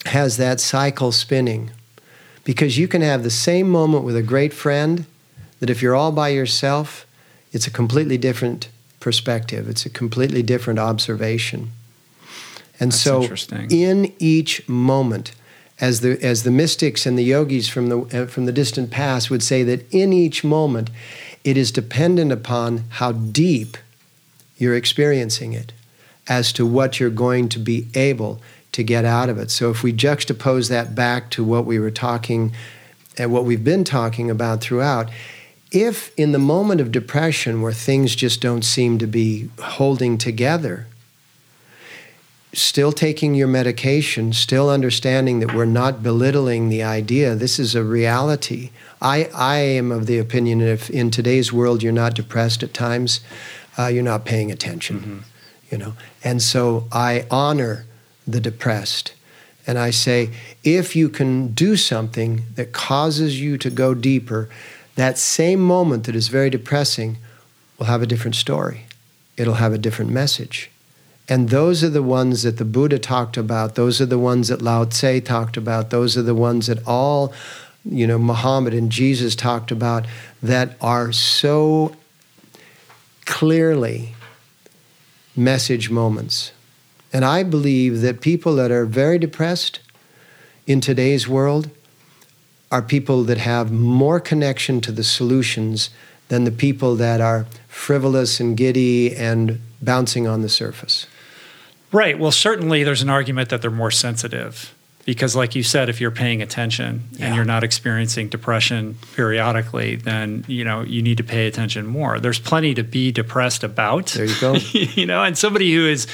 has that cycle spinning. Because you can have the same moment with a great friend that if you're all by yourself, it's a completely different perspective, it's a completely different observation. And That's so, in each moment, as the, as the mystics and the yogis from the, uh, from the distant past would say, that in each moment, it is dependent upon how deep you're experiencing it. as to what you're going to be able to get out of it. So if we juxtapose that back to what we were talking and what we've been talking about throughout, if in the moment of depression where things just don't seem to be holding together, still taking your medication, still understanding that we're not belittling the idea, this is a reality. I, I am of the opinion that if in today's world you're not depressed at times, uh, you're not paying attention. Mm-hmm. You know, and so I honor the depressed. And I say, if you can do something that causes you to go deeper, that same moment that is very depressing will have a different story. It'll have a different message. And those are the ones that the Buddha talked about. Those are the ones that Lao Tse talked about. Those are the ones that all, you know, Muhammad and Jesus talked about that are so clearly message moments. And I believe that people that are very depressed in today's world are people that have more connection to the solutions than the people that are frivolous and giddy and bouncing on the surface. Right. Well, certainly there's an argument that they're more sensitive because, like you said, if you're paying attention yeah. and you're not experiencing depression periodically, then you know you need to pay attention more. There's plenty to be depressed about. There you go. [laughs] you know, and somebody who is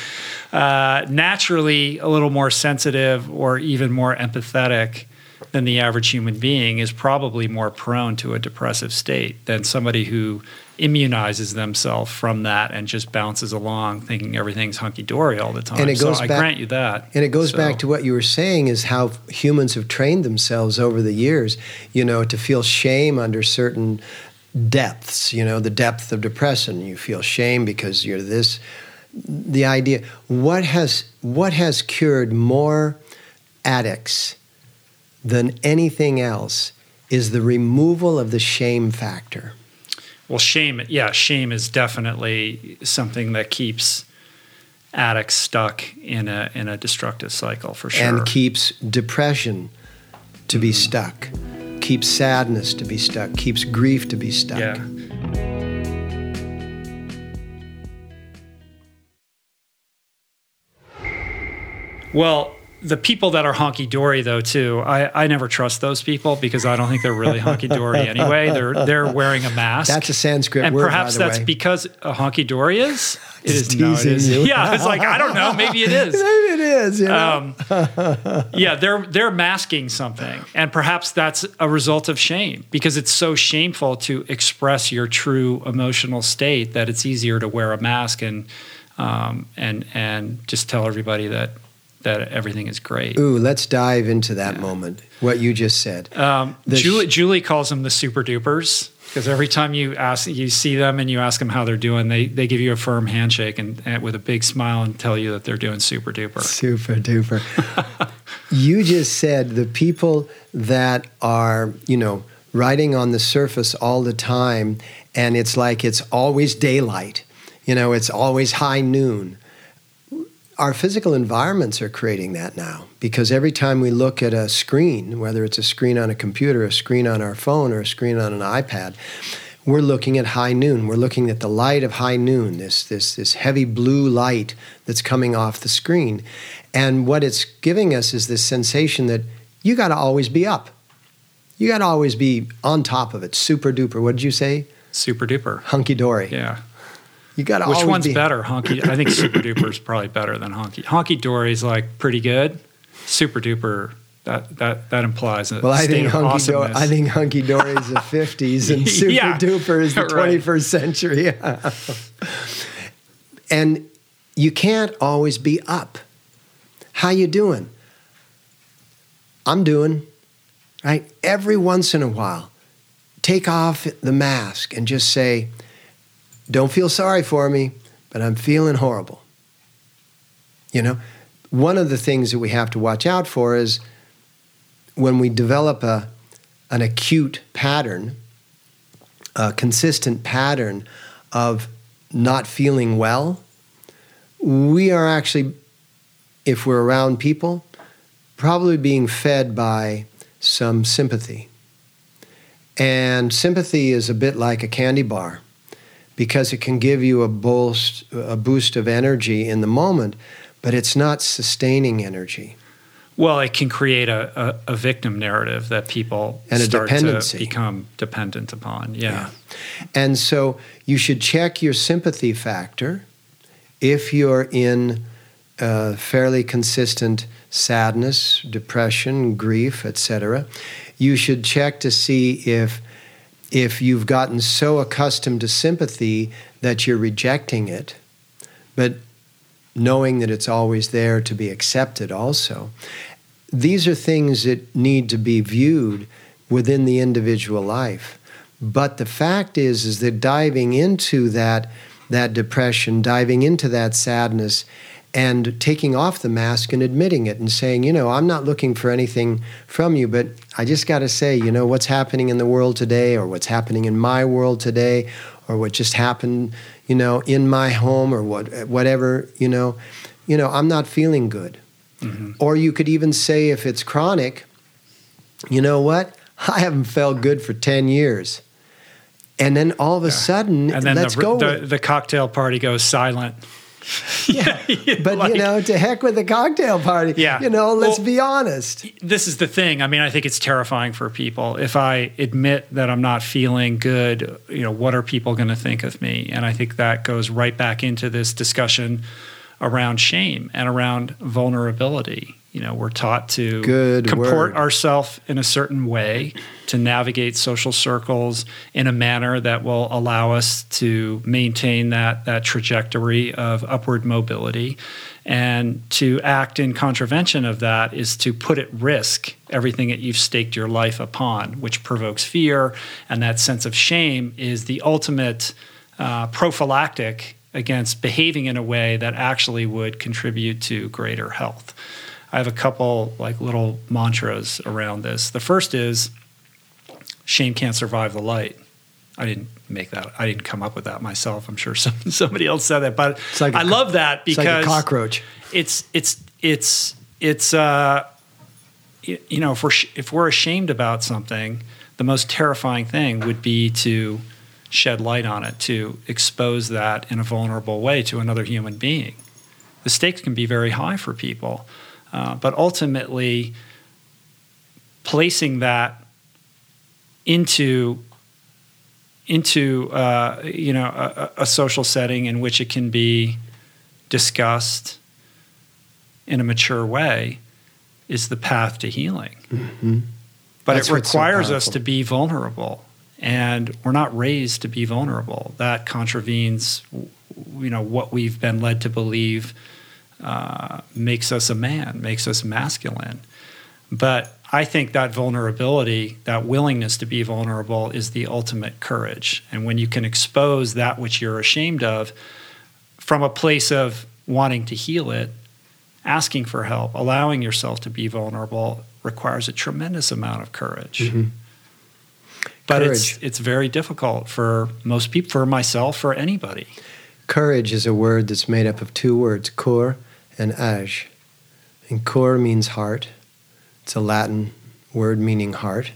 uh, naturally a little more sensitive or even more empathetic than the average human being is probably more prone to a depressive state than somebody who immunizes themselves from that and just bounces along thinking everything's hunky dory all the time. And it goes so back, I grant you that. And it goes so. back to what you were saying is how humans have trained themselves over the years, you know, to feel shame under certain depths, you know, the depth of depression. You feel shame because you're this the idea what has what has cured more addicts than anything else is the removal of the shame factor. Well, shame, yeah, shame is definitely something that keeps addicts stuck in a in a destructive cycle for sure. And keeps depression to be mm-hmm. stuck, keeps sadness to be stuck, keeps grief to be stuck. Yeah. Well, the people that are honky dory though too, I, I never trust those people because I don't think they're really honky dory [laughs] anyway. They're they're wearing a mask. That's a Sanskrit and word, perhaps that's way. because a honky dory is. [laughs] It is no, is. You. Yeah, it's like I don't know. Maybe it is. [laughs] maybe it is. You know? um, yeah, they're they're masking something, and perhaps that's a result of shame because it's so shameful to express your true emotional state that it's easier to wear a mask and um, and and just tell everybody that that everything is great. Ooh, let's dive into that yeah. moment. What you just said. Um, Julie, sh- Julie calls them the super dupers because every time you ask, you see them and you ask them how they're doing, they they give you a firm handshake and, and with a big smile and tell you that they're doing super duper. Super duper. [laughs] you just said the people that are, you know, riding on the surface all the time, and it's like it's always daylight. You know, it's always high noon our physical environments are creating that now because every time we look at a screen, whether it's a screen on a computer, a screen on our phone, or a screen on an iPad, we're looking at high noon. We're looking at the light of high noon, this, this, this heavy blue light that's coming off the screen. And what it's giving us is this sensation that you got to always be up. You got to always be on top of it. Super duper. What did you say? Super duper. Hunky dory. Yeah. You got to Which one's be... better? Honky. I think Super [coughs] Duper is probably better than Honky. Honky Dory is like pretty good. Super Duper that that that implies a well, I think hunky dory. I think hunky dory is the [laughs] fifties, and super yeah, duper is the twenty [laughs] first right. century. [laughs] and you can't always be up. How you doing? I'm doing. Right. Every once in a while, take off the mask and just say, don't feel sorry for me, but I'm feeling horrible. You know, one of the things that we have to watch out for is when we develop a, an acute pattern, a consistent pattern of not feeling well, we are actually, if we're around people, probably being fed by some sympathy. And sympathy is a bit like a candy bar because it can give you a boost, a boost of energy in the moment, but it's not sustaining energy. Well, it can create a, a, a victim narrative that people And a start dependency. to become dependent upon. Yeah. And so you should check your sympathy factor if you're in uh, fairly consistent sadness, depression, grief, etc. You should check to see if if you've gotten so accustomed to sympathy that you're rejecting it, but knowing that it's always there to be accepted also. These are things that need to be viewed within the individual life. But the fact is is that diving into that that depression, diving into that sadness and taking off the mask and admitting it and saying, you know, I'm not looking for anything from you, but I just got to say, you know, what's happening in the world today or what's happening in my world today or what just happened, you know, in my home or what whatever, you know, you know, I'm not feeling good. Mm-hmm. Or you could even say if it's chronic, you know what? [laughs] I haven't felt good for 10 years. And then all of a sudden, And then let's the, go. the, the cocktail party goes silent. [laughs] [laughs] yeah. But Like- you know, to heck with the cocktail party. Yeah. You know, let's Well- be honest. this is the thing. I mean, I think it's terrifying for people. If I admit that I'm not feeling good, you know, what are people going to think of me? And I think that goes right back into this discussion around shame and around vulnerability. You know, we're taught to Good comport ourselves in a certain way to navigate social circles in a manner that will allow us to maintain that that trajectory of upward mobility. And to act in contravention of that is to put at risk everything that you've staked your life upon which provokes fear. And that sense of shame is the ultimate uh, prophylactic against behaving in a way that actually would contribute to greater health I have a couple like little mantras around this. The first is shame can't survive the light. I didn't make that. I didn't come up with that myself. I'm sure [laughs] some, somebody else said that, but It's like I co- love that It's like because a cockroach. it's it's it's it's uh you know if we're sh- if we're ashamed about something, the most terrifying thing would be to shed light on it, to expose that in a vulnerable way to another human being. The stakes can be very high for people, uh, but ultimately placing that into into uh, you know a, a social setting in which it can be discussed in a mature way is the path to healing. But Mm-hmm. That's it what's so requires us to be vulnerable, and we're not raised to be vulnerable. That contravenes, you know, what we've been led to believe uh, makes us a man, makes us masculine. But I think that vulnerability, that willingness to be vulnerable, is the ultimate courage. And when you can expose that which you're ashamed of from a place of wanting to heal it, asking for help, allowing yourself to be vulnerable requires a tremendous amount of courage. But it's it's very difficult for most people, for myself, for anybody. Courage is a word that's made up of two words, cor and age. And cor means heart. It's a Latin word meaning heart.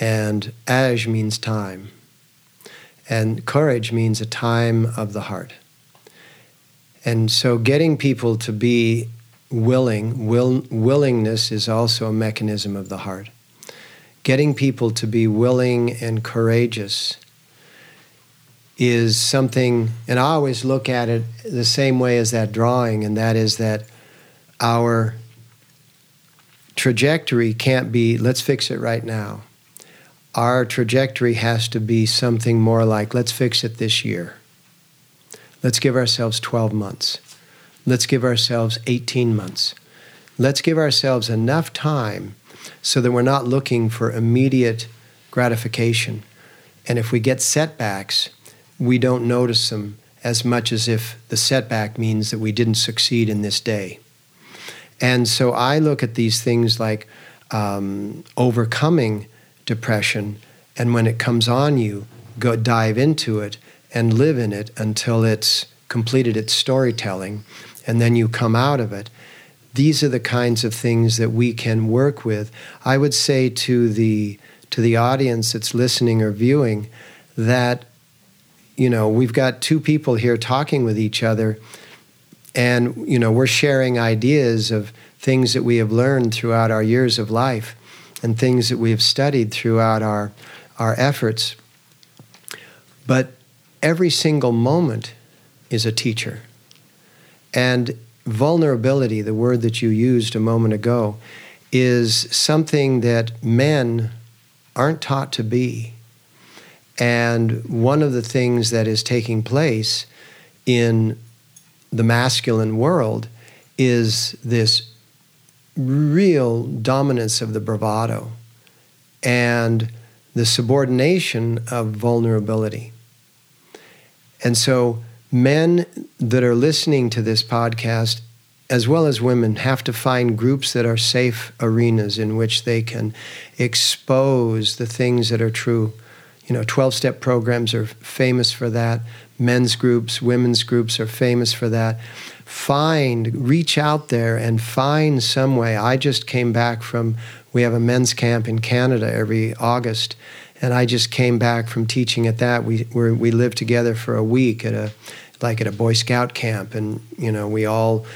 And age means time. And courage means a time of the heart. And so getting people to be willing, will, willingness is also a mechanism of the heart. Getting people to be willing and courageous is something, and I always look at it the same way as that drawing, and that is that our trajectory can't be, let's fix it right now. Our trajectory has to be something more like, let's fix it this year. Let's give ourselves 12 months. Let's give ourselves 18 months. Let's give ourselves enough time so that we're not looking for immediate gratification. And if we get setbacks, we don't notice them as much as if the setback means that we didn't succeed in this day. And so I look at these things like um, overcoming depression, and when it comes on you, go dive into it and live in it until it's completed its storytelling, and then you come out of it. These are the kinds of things that we can work with. I would say to the to the audience that's listening or viewing that you know, we've got two people here talking with each other, and, you know, we're sharing ideas of things that we have learned throughout our years of life and things that we have studied throughout our, our efforts. But every single moment is a teacher. And vulnerability, the word that you used a moment ago, is something that men aren't taught to be. And one of the things that is taking place in the masculine world is this real dominance of the bravado and the subordination of vulnerability. And so, men that are listening to this podcast, as well as women, have to find groups that are safe arenas in which they can expose the things that are true. You know, 12 step programs are famous for that. Men's groups, women's groups are famous for that. Find, reach out there and find some way. I just came back from, we have a men's camp in Canada every August and I just came back from teaching at that. We we lived together for a week at a like at a Boy Scout camp, and you know we all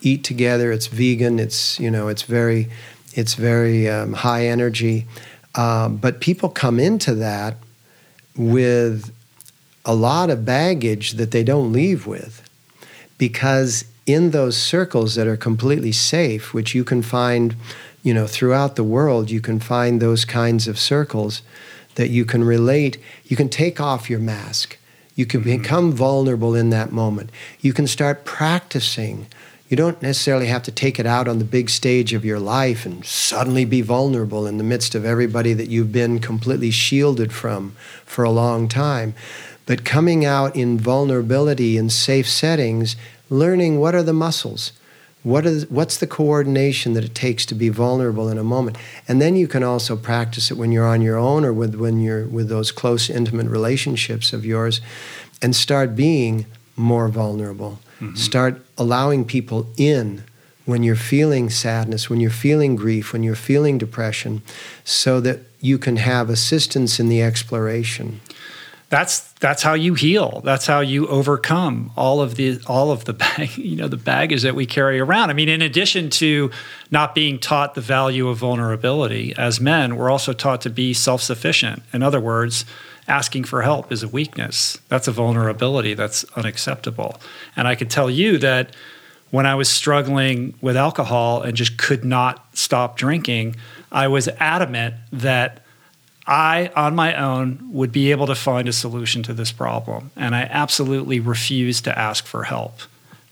eat together. It's vegan. It's you know it's very it's very um, high energy, uh, but people come into that with a lot of baggage that they don't leave with, because in those circles that are completely safe, which you can find, you know, throughout the world, you can find those kinds of circles that you can relate, you can take off your mask. You can mm-hmm. become vulnerable in that moment. You can start practicing. You don't necessarily have to take it out on the big stage of your life and suddenly be vulnerable in the midst of everybody that you've been completely shielded from for a long time. But coming out in vulnerability in safe settings, learning what are the muscles, what is, what's the coordination that it takes to be vulnerable in a moment? And then you can also practice it when you're on your own or with, when you're with those close, intimate relationships of yours and start being more vulnerable. Mm-hmm. Start allowing people in when you're feeling sadness, when you're feeling grief, when you're feeling depression, so that you can have assistance in the exploration that's that's how you heal. That's how you overcome all of the all of the [laughs] bag, you know the baggage that we carry around. I mean, in addition to not being taught the value of vulnerability as men, we're also taught to be self-sufficient. In other words, asking for help is a weakness. That's a vulnerability that's unacceptable. And I can tell you that when I was struggling with alcohol and just could not stop drinking, I was adamant that I, on my own, would be able to find a solution to this problem. And I absolutely refused to ask for help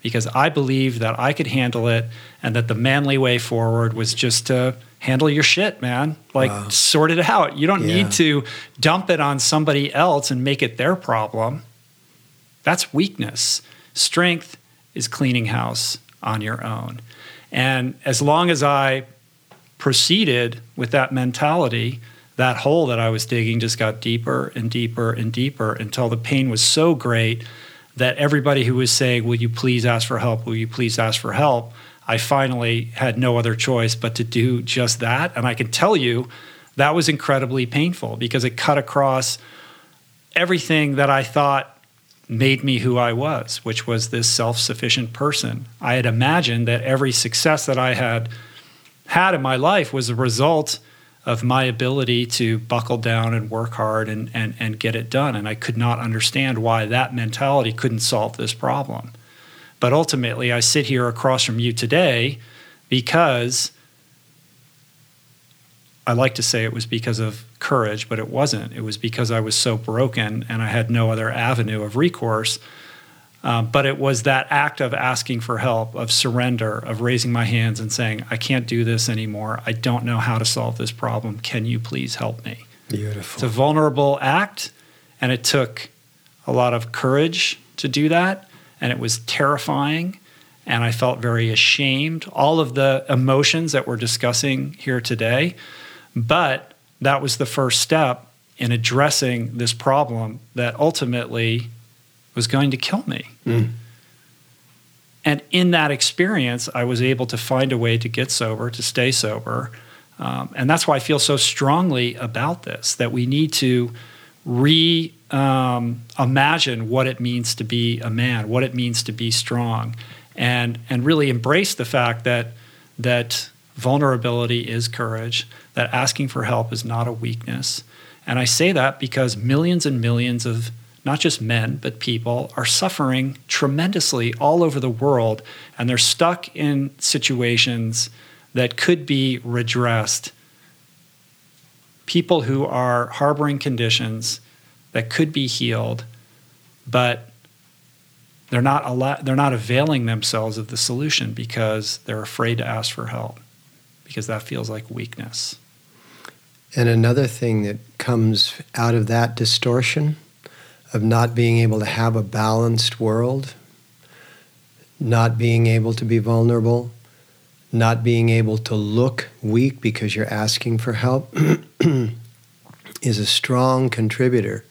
because I believed that I could handle it and that the manly way forward was just to handle your shit, man. Like, wow. sort it out. You don't yeah. need to dump it on somebody else and make it their problem. That's weakness. Strength is cleaning house on your own. And as long as I proceeded with that mentality, that hole that I was digging just got deeper and deeper and deeper until the pain was so great that everybody who was saying, Will you please ask for help? Will you please ask for help? I finally had no other choice but to do just that. And I can tell you that was incredibly painful because it cut across everything that I thought made me who I was, which was this self sufficient person. I had imagined that every success that I had had in my life was a result of my ability to buckle down and work hard and, and, and get it done. And I could not understand why that mentality couldn't solve this problem. But ultimately, I sit here across from you today because I like to say it was because of courage, but it wasn't. It was because I was so broken and I had no other avenue of recourse um, but it was that act of asking for help, of surrender, of raising my hands and saying, I can't do this anymore. I don't know how to solve this problem. Can you please help me? Beautiful. It's a vulnerable act, and it took a lot of courage to do that. And it was terrifying, and I felt very ashamed. All of the emotions that we're discussing here today. But that was the first step in addressing this problem that ultimately was going to kill me. Mm. And in that experience, I was able to find a way to get sober, to stay sober. Um, and that's why I feel so strongly about this that we need to re um, imagine what it means to be a man, what it means to be strong, and and really embrace the fact that that vulnerability is courage, that asking for help is not a weakness. And I say that because millions and millions of not just men, but people are suffering tremendously all over the world, and they're stuck in situations that could be redressed. People who are harboring conditions that could be healed, but they're not al- they're not availing themselves of the solution because they're afraid to ask for help because that feels like weakness. And another thing that comes out of that distortion of not being able to have a balanced world, not being able to be vulnerable, not being able to look weak because you're asking for help, [clears throat] is a strong contributor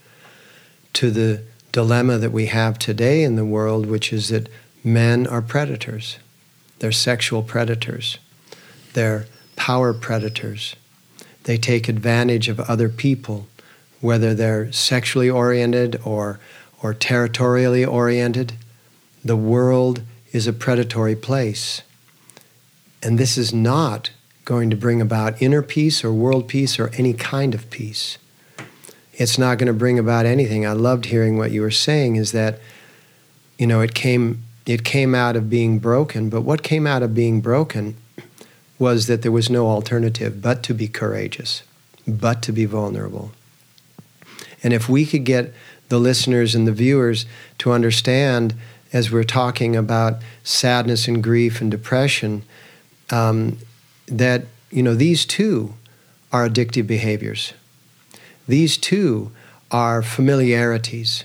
to the dilemma that we have today in the world, which is that men are predators. They're sexual predators. They're power predators. They take advantage of other people, whether they're sexually oriented or, or territorially oriented. The world is a predatory place. And this is not going to bring about inner peace or world peace or any kind of peace. It's not going to bring about anything. I loved hearing what you were saying is that, you know, it came it came out of being broken, but what came out of being broken was that there was no alternative but to be courageous, but to be vulnerable. And if we could get the listeners and the viewers to understand, as we're talking about sadness and grief and depression, um, that you know these too are addictive behaviors. These too are familiarities.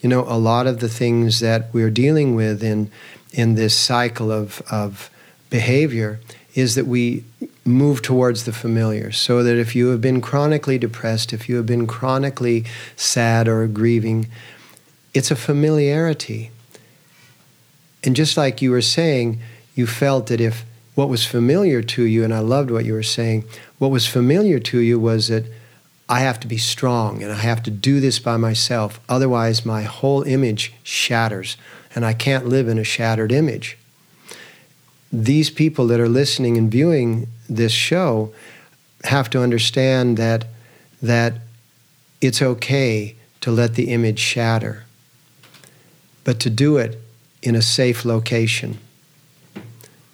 You know, a lot of the things that we're dealing with in in this cycle of of behavior is that we move towards the familiar. So that if you have been chronically depressed, if you have been chronically sad or grieving, it's a familiarity. And just like you were saying, you felt that if what was familiar to you, and I loved what you were saying, what was familiar to you was that I have to be strong and I have to do this by myself. Otherwise, my whole image shatters, and I can't live in a shattered image these people that are listening and viewing this show have to understand that that it's okay to let the image shatter, but to do it in a safe location.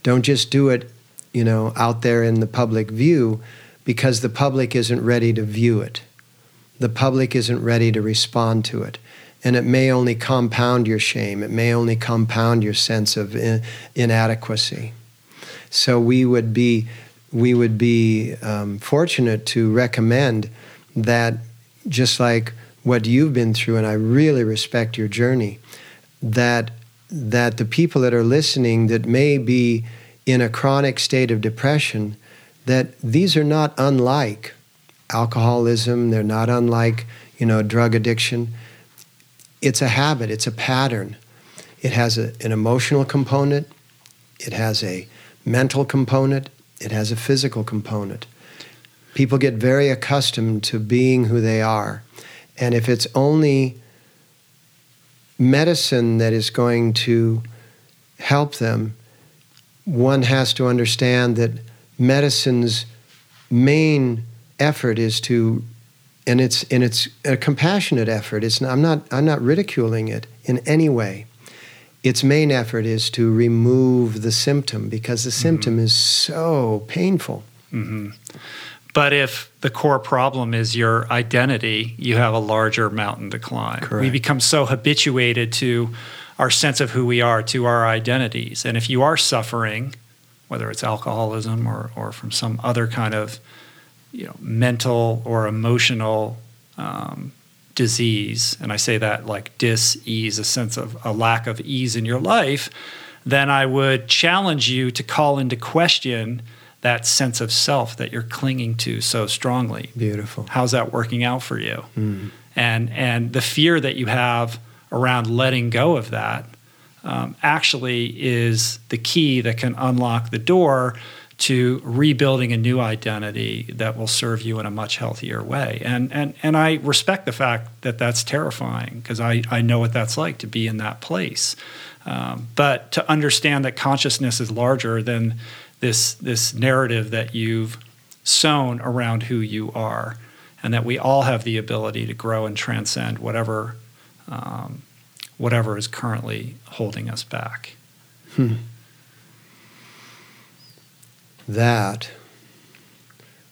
Don't just do it, you know, out there in the public view because the public isn't ready to view it. The public isn't ready to respond to it. And it may only compound your shame, it may only compound your sense of in- inadequacy. So we would be we would be um, fortunate to recommend that just like what you've been through, and I really respect your journey, that that the people that are listening that may be in a chronic state of depression, that these are not unlike alcoholism, they're not unlike, you know, drug addiction. It's a habit, it's a pattern. It has a, an emotional component, it has a mental component, it has a physical component. People get very accustomed to being who they are. And if it's only medicine that is going to help them, one has to understand that medicine's main effort is to and it's and it's a compassionate effort. It's not, I'm not I'm not ridiculing it in any way its main effort is to remove the symptom because the symptom mm-hmm. is so painful. Mm-hmm. But if the core problem is your identity, you have a larger mountain to climb. Correct. We become so habituated to our sense of who we are, to our identities. And if you are suffering, whether it's alcoholism or, or from some other kind of you know, mental or emotional um, disease, and I say that like dis ease, a sense of a lack of ease in your life, then I would challenge you to call into question that sense of self that you're clinging to so strongly. Beautiful. How's that working out for you? Mm. And and the fear that you have around letting go of that um, actually is the key that can unlock the door to rebuilding a new identity that will serve you in a much healthier way. And and and I respect the fact that that's terrifying because I I know what that's like to be in that place. Um, but to understand that consciousness is larger than this this narrative that you've sown around who you are, and that we all have the ability to grow and transcend whatever um, whatever is currently holding us back. Hmm. That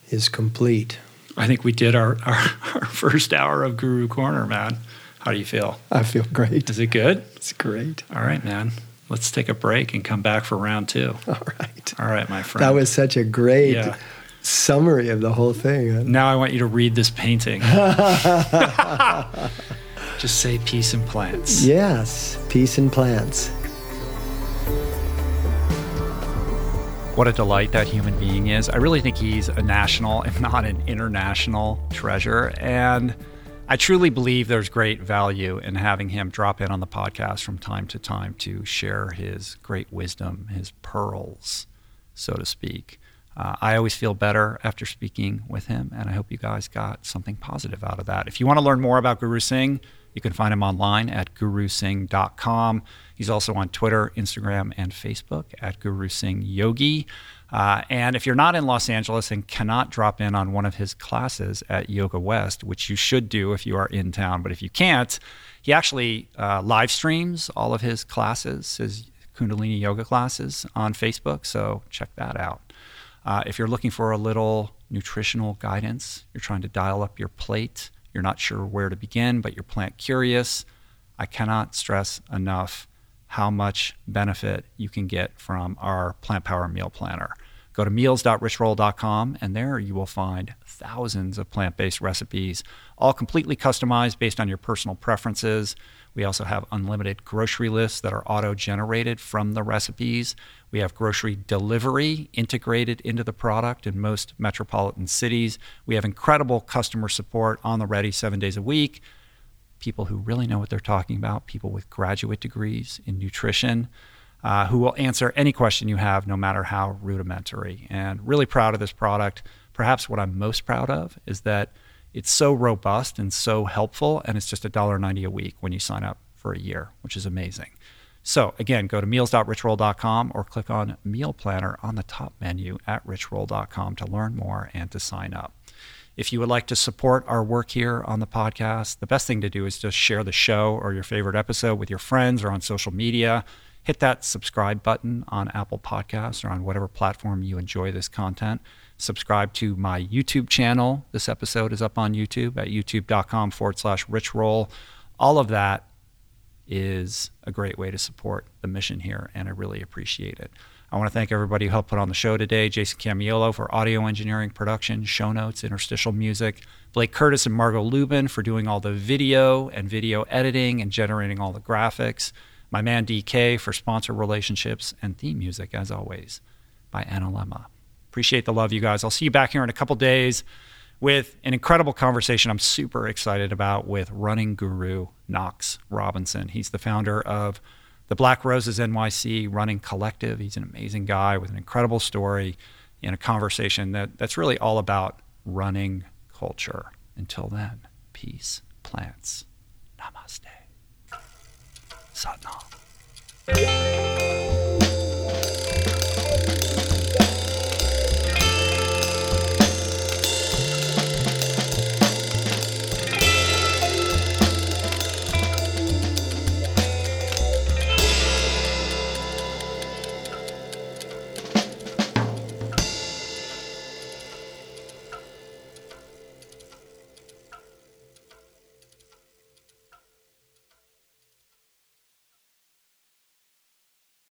is complete. I think we did our, our, our, first hour of Guru Corner, man. How do you feel? I feel great. Is it good? It's great. All right, man. Let's take a break and come back for round two. [laughs] All right. All right, my friend. That was such a great yeah. summary of the whole thing. Now I want you to read this painting. [laughs] Just say peace and plants. Yes, peace and plants. What a delight that human being is. I really think he's a national, if [laughs] not an international treasure. And I truly believe there's great value in having him drop in on the podcast from time to time to share his great wisdom, his pearls, so to speak. Uh, I always feel better after speaking with him, and I hope you guys got something positive out of that. If you want to learn more about Guru Singh, you can find him online at gurusingh.com. He's also on Twitter, Instagram, and Facebook at Guru Singh Yogi. Uh, and if you're not in Los Angeles and cannot drop in on one of his classes at Yoga West, which you should do if you are in town, but if you can't, he actually uh, live streams all of his classes, his Kundalini yoga classes on Facebook. So check that out. Uh, if you're looking for a little nutritional guidance, you're trying to dial up your plate, you're not sure where to begin, but you're plant curious, I cannot stress enough how much benefit you can get from our Plant Power Meal Planner. Go to meals.richroll.com, and there you will find thousands of plant based recipes, all completely customized based on your personal preferences. We also have unlimited grocery lists that are auto generated from the recipes. We have grocery delivery integrated into the product in most metropolitan cities. We have incredible customer support on the ready seven days a week. People who really know what they're talking about, people with graduate degrees in nutrition. Uh, who will answer any question you have, no matter how rudimentary. And really proud of this product. Perhaps what I'm most proud of is that it's so robust and so helpful, and it's just $1.90 a week when you sign up for a year, which is amazing. So, again, go to meals.richroll.com or click on Meal Planner on the top menu at richroll.com to learn more and to sign up. If you would like to support our work here on the podcast, the best thing to do is just share the show or your favorite episode with your friends or on social media. Hit that subscribe button on Apple Podcasts or on whatever platform you enjoy this content. Subscribe to my YouTube channel. This episode is up on YouTube at youtube.com forward slash richroll. All of that is a great way to support the mission here, and I really appreciate it. I want to thank everybody who helped put on the show today Jason Camiolo for audio engineering, production, show notes, interstitial music, Blake Curtis and Margot Lubin for doing all the video and video editing and generating all the graphics, my man DK for sponsor relationships, and theme music, as always, by Anna Lemma. Appreciate the love, you guys. I'll see you back here in a couple days with an incredible conversation I'm super excited about with running guru Knox Robinson. He's the founder of the Black Roses NYC Running Collective. He's an amazing guy with an incredible story in a conversation that, that's really all about running culture. Until then, peace, plants, namaste, satnam.